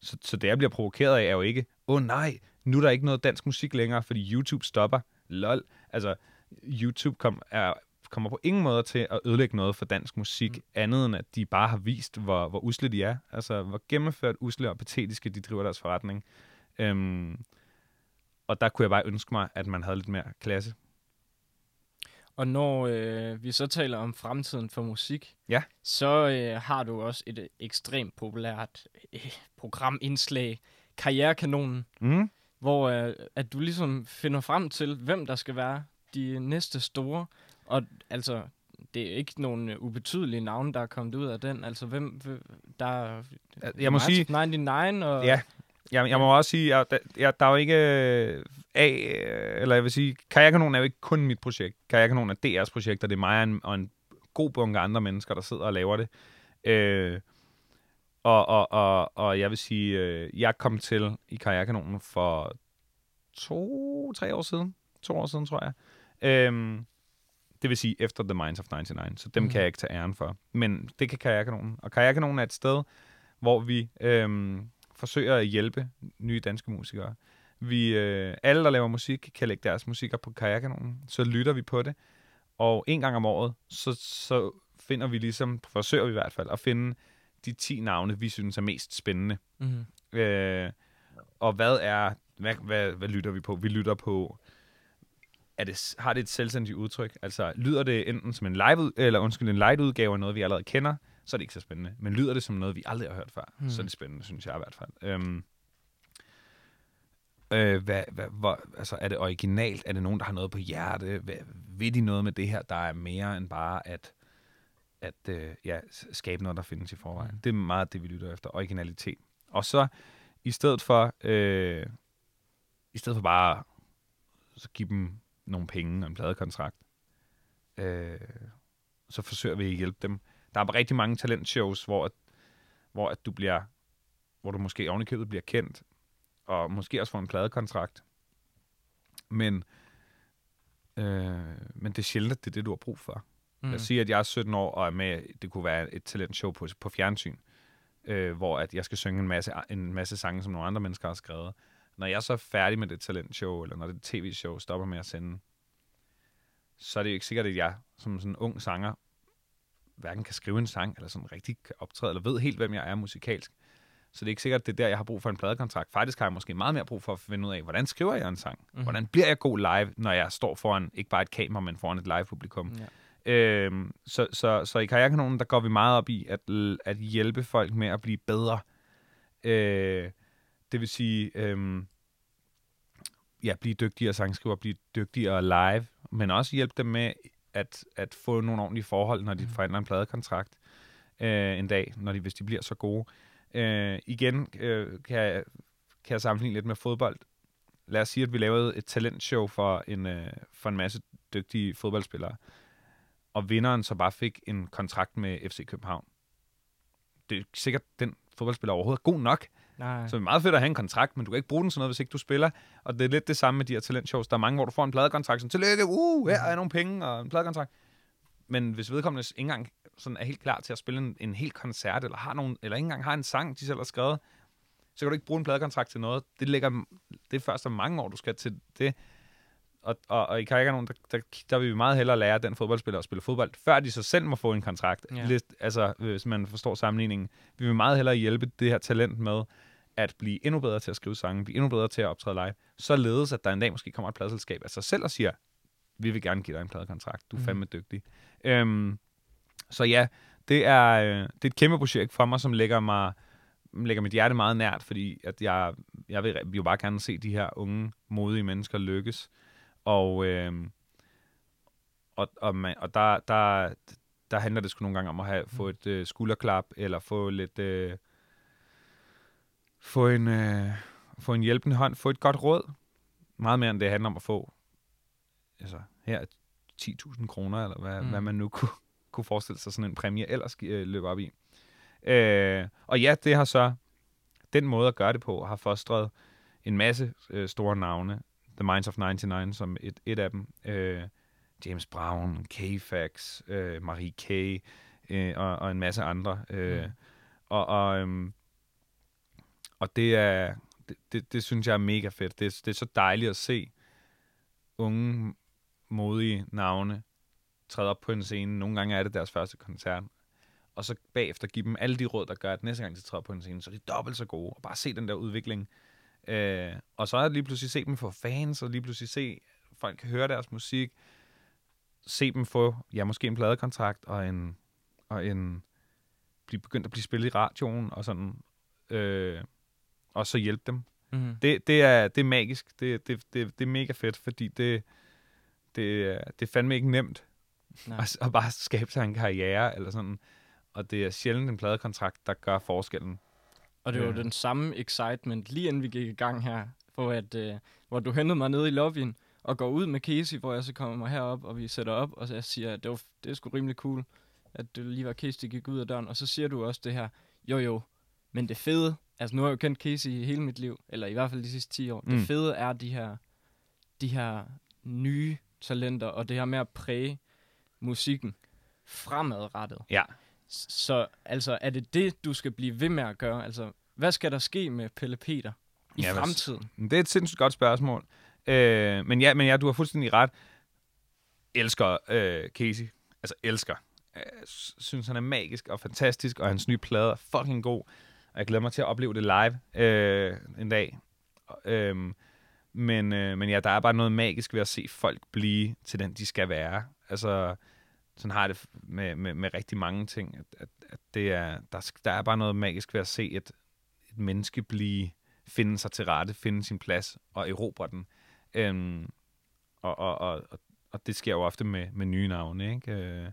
så, så det, jeg bliver provokeret af, er jo ikke, åh oh, nej, nu er der ikke noget dansk musik længere, fordi YouTube stopper. Lol. Altså, YouTube kom, er, kommer på ingen måde til at ødelægge noget for dansk musik, mm. andet end at de bare har vist, hvor, hvor usle de er. Altså, hvor gennemført usle og patetiske de driver deres forretning. Øhm, og der kunne jeg bare ønske mig, at man havde lidt mere klasse. Og når øh, vi så taler om fremtiden for musik, Ja. så øh, har du også et øh, ekstremt populært øh, programindslag, Karrierekanonen, Mm. hvor øh, at du ligesom finder frem til, hvem der skal være de næste store. Og altså, det er ikke nogen øh, ubetydelige navne, der er kommet ud af den. Altså, hvem der er... Jeg må Nights sige, of 99 og... ja, jeg, jeg må også sige, der, jeg, der er jo ikke øh, A, øh, eller jeg vil sige, Karrierekanonen er jo ikke kun mit projekt. Karrierekanonen er DR's projekt, og det er mig og en, og en god bunke andre mennesker, der sidder og laver det. Øh, og, og, og, og jeg vil sige, øh, jeg kom til i Karrierekanonen for to, tre år siden. To år siden, tror jeg. Øhm, Det vil sige efter The Minds of 99, så dem mm. kan jeg ikke tage æren for. Men det kan Karrierekanonen. Og Karrierekanonen er et sted, hvor vi øhm, forsøger at hjælpe nye danske musikere. Vi, øh, alle, der laver musik, kan lægge deres musik op på Karrierekanonen. Så lytter vi på det. Og en gang om året, så, så finder vi ligesom, forsøger vi i hvert fald, at finde de 10 navne, vi synes er mest spændende. Mm. Øh, og hvad er, hvad, hvad, hvad lytter vi på? Vi lytter på, er det, har det et selvstændigt udtryk? Altså, lyder det enten som en live, eller undskyld, en light udgave af noget, vi allerede kender, så er det ikke så spændende. Men lyder det som noget, vi aldrig har hørt før, Hmm. mm. så er det spændende, synes jeg i hvert fald. Øhm, øh, hvad, hvad, hvor, altså, er det originalt? Er det nogen, der har noget på hjerte? Hvad, ved de noget med det her, der er mere end bare at, at øh, ja, skabe noget, der findes i forvejen? Mm. Det er meget det, vi lytter efter. Originalitet. Og så i stedet for, øh, i stedet for bare så give dem nogle penge og en pladekontrakt, øh, så forsøger vi at hjælpe dem. Der er rigtig mange talentshows, hvor, at, hvor at du bliver, hvor du måske ovenikøbet bliver kendt, og måske også får en pladekontrakt. Men, øh, men det er sjældent, at det er det, du har brug for. Mm. Jeg siger, at jeg er 17 år og er med, det kunne være et talentshow på, på fjernsyn, øh, hvor at jeg skal synge en masse, en masse sange, som nogle andre mennesker har skrevet. Når jeg så er færdig med det talentshow, eller når det tv-show stopper med at sende, så er det jo ikke sikkert, at jeg som sådan en ung sanger hverken kan skrive en sang, eller sådan rigtig kan optræde, eller ved helt, hvem jeg er musikalsk. Så det er ikke sikkert, at det er der, jeg har brug for en pladekontrakt. Faktisk har jeg måske meget mere brug for at finde ud af, hvordan skriver jeg en sang? Mm-hmm. Hvordan bliver jeg god live, når jeg står foran ikke bare et kamera, men foran et live-publikum? Ja. Øhm, så, så, så i Karrierekanonen, der går vi meget op i at, at hjælpe folk med at blive bedre. Øh, det vil sige, øhm, ja, blive dygtigere sangskriver, blive dygtigere live, men også hjælpe dem med at, at få nogle ordentlige forhold, når de Mhm. forhandler en pladekontrakt øh, en dag, når de, hvis de bliver så gode. Øh, igen øh, kan, jeg, kan jeg sammenligne lidt med fodbold. Lad os sige, at vi lavede et talentshow for en, øh, for en masse dygtige fodboldspillere, og vinderen så bare fik en kontrakt med FC København. Det er ikke sikkert, den fodboldspiller overhovedet er god nok, Nej. så det er meget fedt at have en kontrakt, men du kan ikke bruge den sådan noget, hvis ikke du spiller. Og det er lidt det samme med de her talentshows. Der er mange, hvor du får en pladekontrakt, sådan, tillykke, uh, her er nogle penge og en pladekontrakt. Men hvis vedkommende ikke engang sådan er helt klar til at spille en, en hel koncert, eller, har nogen, eller ikke engang har en sang, de selv har skrevet, så kan du ikke bruge en pladekontrakt til noget. Det ligger det er først om mange år, du skal til det. Og, og, og i Karrierekanonen, der, der, der vil vi meget hellere lære den fodboldspiller at spille fodbold, før de så selv må få en kontrakt. Ja. Lidt, altså, hvis man forstår sammenligningen. Vi vil meget hellere hjælpe det her talent med at blive endnu bedre til at skrive sange, blive endnu bedre til at optræde live, således at der en dag måske kommer et pladselskab af sig selv og siger, vi vil gerne give dig en pladekontrakt, du er Mhm. fandme dygtig. Øhm, så ja, det er, øh, det er et kæmpe projekt for mig, som lægger mig lægger mit hjerte meget nært, fordi at jeg, jeg vil jo bare gerne se de her unge, modige mennesker lykkes. Og, øh, og, og, man, og der, der, der handler det sgu nogle gange om at have, få et øh, skulderklap, eller få lidt... Øh, få en, øh, få en hjælpende hånd, få et godt råd. Meget mere end det handler om at få, altså her er 10.000 kroner, eller hvad, Mm. hvad man nu kunne, kunne forestille sig sådan en præmie ellers øh, løbe op i. Øh, og ja, det har så, den måde at gøre det på, har fostret en masse øh, store navne. The Minds of 99 som et, et af dem. Øh, James Brown, K-Fax, øh, Marie K. Øh, og, og en masse andre. Øh, Mm. Og, og, øhm, og det er det, det, det synes jeg er mega fedt. Det, er- det er så dejligt at se unge, modige navne træde op på en scene. Nogle gange er det deres første koncert. Og så bagefter give dem alle de råd, der gør, at næste gang de træder på en scene, så er de dobbelt så gode. Og bare se den der udvikling. Øh, og så er det lige pludselig se dem få fans, og lige pludselig se, at folk kan høre deres musik. Se dem få, ja, måske en pladekontrakt og en, og en blive begyndt at blive spillet i radioen og sådan. Øh, og så hjælpe dem. Mm. Det, det, er, det er magisk. Det, det, det, det er mega fedt, fordi det, det, det er fandme ikke nemt Nej. at, at bare skabe sig en karriere eller sådan. Og det er sjældent en pladekontrakt, der gør forskellen. Og det var Ja. den samme excitement, lige inden vi gik i gang her, hvor, at, øh, hvor du hentede mig ned i lobbyen og går ud med Casey, hvor jeg så kommer mig herop, og vi sætter op, og så jeg siger, at det, var, det er sgu rimelig cool, at det lige var Casey, der gik ud af døren. Og så siger du også det her, jo jo, men det fede, altså nu har jeg jo kendt Casey hele mit liv, eller i hvert fald de sidste 10 år, mm. det fede er de her, de her nye talenter, og det her med at præge musikken fremadrettet. Ja. Så altså, er det det, du skal blive ved med at gøre? Altså, hvad skal der ske med Pelle Peter i Ja, fremtiden? Det er et sindssygt godt spørgsmål. Øh, men, ja, men ja, du har fuldstændig ret. Elsker øh, Casey. Altså elsker. Jeg synes, han er magisk og fantastisk, og hans nye plade er fucking god. Og jeg glæder mig til at opleve det live øh, en dag. Øhm, men, øh, men ja, der er bare noget magisk ved at se folk blive til den, de skal være. Altså, sådan har jeg det med, med, med rigtig mange ting. At, at, at det er, der, der er bare noget magisk ved at se et, et menneske blive finde sig til rette, finde sin plads og erobre den. Øhm, og, og, og, og, og det sker jo ofte med, med nye navne, ikke? Øh,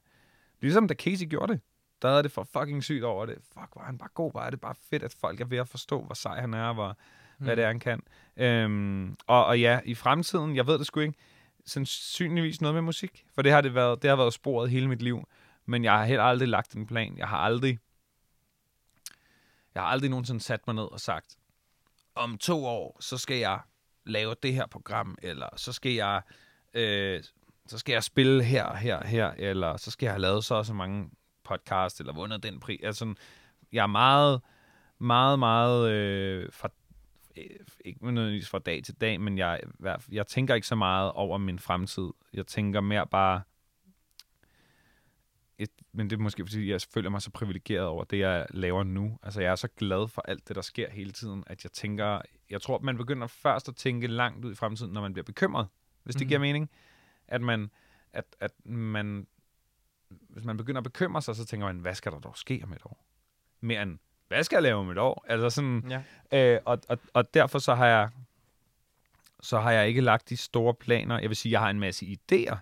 ligesom da Casey gjorde det. Havde det for fucking sygt over det. Fuck, hvor er han bare god. Hvor er det bare fedt, at folk er ved at forstå, hvor sej han er, hvor, mm. hvad det er, han kan. Øhm, og, og ja, i fremtiden, jeg ved det sgu ikke, sandsynligvis noget med musik. For det har, det været, det har været sporet hele mit liv. Men jeg har helt aldrig lagt en plan. Jeg har aldrig, jeg har aldrig nogensinde sat mig ned og sagt, om to år, så skal jeg lave det her program, eller så skal jeg, øh, så skal jeg spille her og her og her, eller så skal jeg have lavet så og så mange podcast, eller vundet den pris. Altså, jeg er meget, meget, meget øh, fra, øh, ikke nødvendigvis fra dag til dag, men jeg, jeg tænker ikke så meget over min fremtid. Jeg tænker mere bare, et, men det er måske fordi, jeg føler mig så privilegeret over det, jeg laver nu. Altså, jeg er så glad for alt det, der sker hele tiden, at jeg tænker, jeg tror, man begynder først at tænke langt ud i fremtiden, når man bliver bekymret, hvis det Mhm. giver mening. At man, at, at man, hvis man begynder at bekymre sig, så tænker man, hvad skal der dog ske om et år? Mere end, hvad skal jeg lave om et år? Altså sådan, Ja. Øh, og, og, og derfor så har jeg så har jeg ikke lagt de store planer. Jeg vil sige, jeg har en masse idéer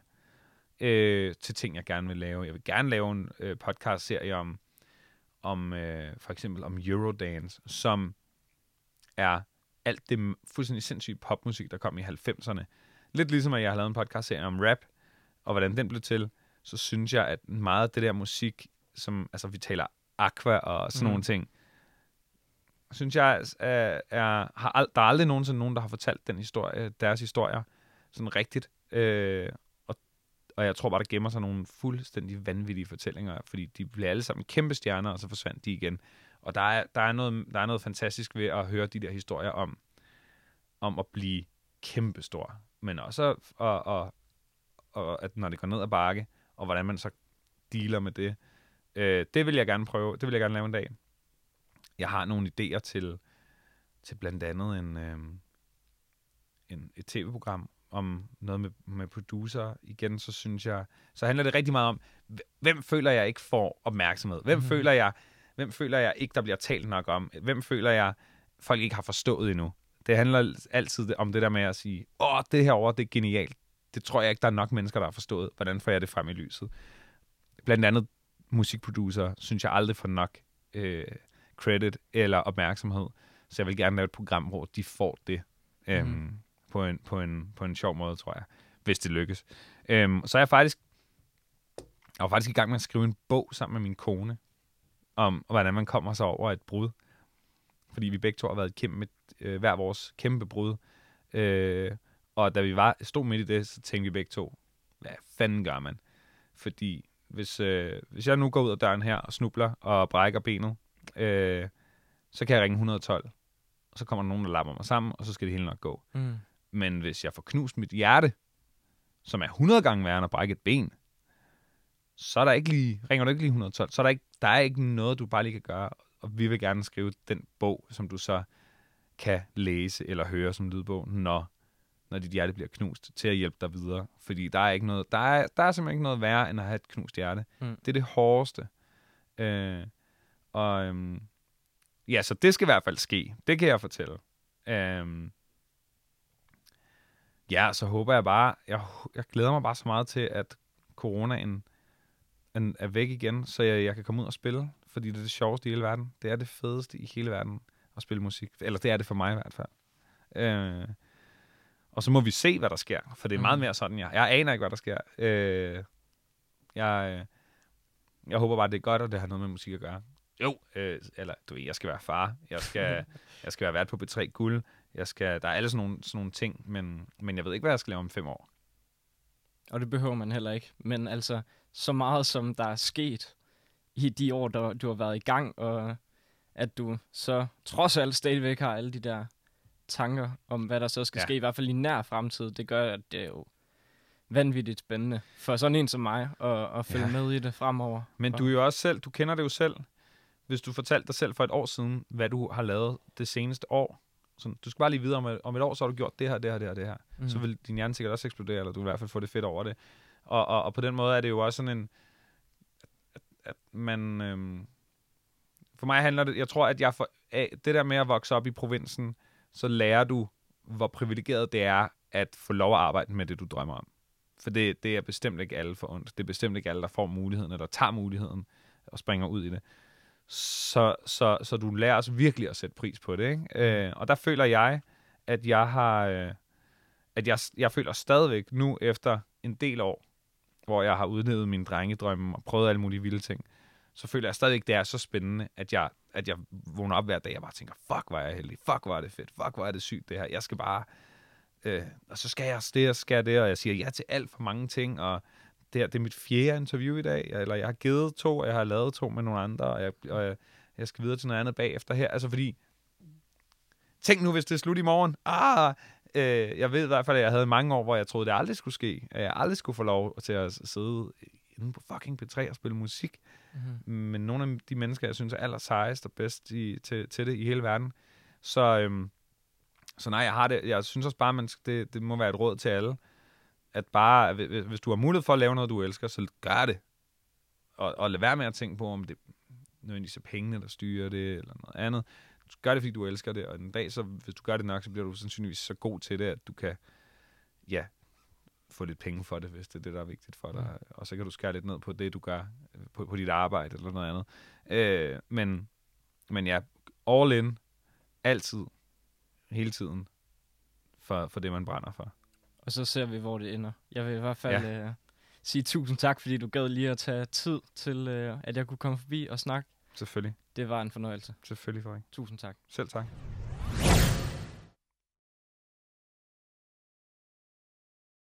øh, til ting, jeg gerne vil lave. Jeg vil gerne lave en øh, podcast-serie om, om øh, for eksempel om Eurodance, som er alt det fuldstændig sindssyge popmusik, der kom i 90'erne. Lidt ligesom, at jeg har lavet en podcast-serie om rap, og hvordan den blev til, så synes jeg, at meget af det der musik, som, altså vi taler aqua og sådan Mm. nogle ting, synes jeg, er, er, har ald- der er aldrig nogensinde nogen, der har fortalt den historie, deres historier sådan rigtigt. Øh, og, og jeg tror bare, der gemmer sig nogle fuldstændig vanvittige fortællinger, fordi de blev alle sammen kæmpe stjerner, og så forsvandt de igen. Og der er, der er, noget, der er noget fantastisk ved at høre de der historier om, om at blive kæmpestor, men også og, og, og, at når det går ned ad bakke, og hvordan man så dealer med det. Øh, det vil jeg gerne prøve, det vil jeg gerne lave en dag. Jeg har nogle idéer til, til blandt andet en, øh, en, et tv-program om noget med, med producer. Igen, så synes jeg, så handler det rigtig meget om, hvem føler jeg ikke får opmærksomhed? Hvem mm. føler jeg, hvem føler jeg ikke, der bliver talt nok om? Hvem føler jeg, folk ikke har forstået endnu? Det handler altid om det der med at sige, åh, det her over, det er genialt. Det tror jeg ikke, der er nok mennesker, der har forstået. Hvordan får jeg det frem i lyset? Blandt andet musikproducer, synes jeg aldrig får nok øh, credit eller opmærksomhed. Så jeg vil gerne lave et program, hvor de får det øhm, Mhm. på, en, på, en, på en sjov måde, tror jeg, hvis det lykkes. Øhm, så er jeg faktisk, jeg var faktisk i gang med at skrive en bog sammen med min kone, om hvordan man kommer sig over et brud. Fordi vi begge to har været et kæmpe, øh, hver vores kæmpe brud. Øh, og da vi var, stod midt i det, så tænkte vi begge to, hvad fanden gør man? Fordi hvis, øh, hvis jeg nu går ud af døren her og snubler og brækker benet, øh, så kan jeg ringe 112. Og så kommer der nogen, der lapper mig sammen, og så skal det hele nok gå. Mm. Men hvis jeg får knust mit hjerte, som er 100 gange værre end at brække et ben, så er der ikke lige, ringer du ikke lige 112, så er der ikke, der er ikke noget, du bare lige kan gøre. Og vi vil gerne skrive den bog, som du så kan læse eller høre som lydbog, når, når dit hjerte bliver knust, til at hjælpe dig videre. Fordi der er, ikke noget, der er, der er simpelthen ikke noget værre, end at have et knust hjerte. Mm. Det er det hårdeste. Øh, og øhm, ja, så det skal i hvert fald ske. Det kan jeg fortælle. Øhm, ja, så håber jeg bare, jeg, jeg glæder mig bare så meget til, at coronaen en- er væk igen, så jeg, jeg kan komme ud og spille, fordi det er det sjoveste i hele verden. Det er det fedeste i hele verden at spille musik. Eller det er det for mig i hvert fald. Øh, og så må vi se, hvad der sker, for det er meget Mhm. mere sådan, jeg, jeg aner ikke, hvad der sker. Øh, jeg, øh, jeg håber bare, det er godt, og det har noget med musik at gøre. Jo, øh, eller du ved, jeg skal være far, jeg skal, jeg skal være vært på B3 Guld, jeg skal, der er alle sådan nogle, sådan nogle ting, men, men jeg ved ikke, hvad jeg skal lave om fem år. Og det behøver man heller ikke. Men altså, så meget som der er sket i de år, der du har været i gang, og at du så trods alt stadigvæk har alle de der tanker om, hvad der så skal Ja. ske, i hvert fald i nær fremtid, det gør, at det er jo vanvittigt spændende for sådan en som mig at, at følge Ja. med i det fremover. Men du er jo også selv, du kender det jo selv. Hvis du fortalte dig selv for et år siden, hvad du har lavet det seneste år. Sådan, du skal bare lige vide, om et, om et år, så har du gjort det her, det her, det her, det her. Mm. Så vil din hjerne sikkert også eksplodere, eller du vil i hvert fald få det fedt over det. Og, og, og på den måde er det jo også sådan en, at, at man... Øhm, for mig handler det, jeg tror, at jeg for, af, det der med at vokse op i provinsen, så lærer du, hvor privilegeret det er at få lov at arbejde med det, du drømmer om. For det, det er bestemt ikke alle for ondt. Det er bestemt ikke alle, der får muligheden, eller tager muligheden og springer ud i det. Så, så, så du lærer os virkelig at sætte pris på det. Ikke? Øh, og der føler jeg, at jeg har... Øh, at jeg, jeg føler stadigvæk nu efter en del år, hvor jeg har udlevet mine drengedrømme og prøvet alle mulige vilde ting, så føler jeg stadigvæk, det er så spændende, at jeg, at jeg vågner op hver dag og bare tænker, fuck, hvor er jeg heldig, fuck, hvor er det fedt, fuck, hvor er det sygt det her. Jeg skal bare, øh, og så skal jeg det, og skal det, og jeg siger ja til alt for mange ting, og det, her, det er mit fjerde interview i dag, eller jeg har givet to, og jeg har lavet to med nogle andre, og jeg, og jeg, jeg skal videre til noget andet bagefter her. Altså fordi, tænk nu, hvis det er slut i morgen. Ah, øh, jeg ved i hvert fald, at jeg havde mange år, hvor jeg troede, det aldrig skulle ske. At jeg aldrig skulle få lov til at sidde inde på fucking P3 og spille musik. Mm-hmm. Men nogle af de mennesker, jeg synes er aller sejest og bedst i, til, til det i hele verden. Så, øhm, så nej, jeg har det. Jeg synes også bare, man skal, det, det må være et råd til alle. At bare, hvis, hvis du har mulighed for at lave noget, du elsker, så gør det. Og, og lad være med at tænke på, om det nødvendigvis er pengene, der styrer det, eller noget andet. Du gør det, fordi du elsker det, og en dag, så, hvis du gør det nok, så bliver du sandsynligvis så god til det, at du kan, ja, få lidt penge for det, hvis det er det, der er vigtigt for dig. Mm. Og så kan du skære lidt ned på det, du gør øh, på, på dit arbejde, eller noget andet. Øh, men, men ja, all in, altid, hele tiden, for, for det, man brænder for. Og så ser vi, hvor det ender. Jeg vil i hvert fald ja. øh, sige tusind tak, fordi du gad lige at tage tid til, øh, at jeg kunne komme forbi og snakke. Selvfølgelig. Det var en fornøjelse. Selvfølgelig, Frederik. Tusind tak. Selv tak.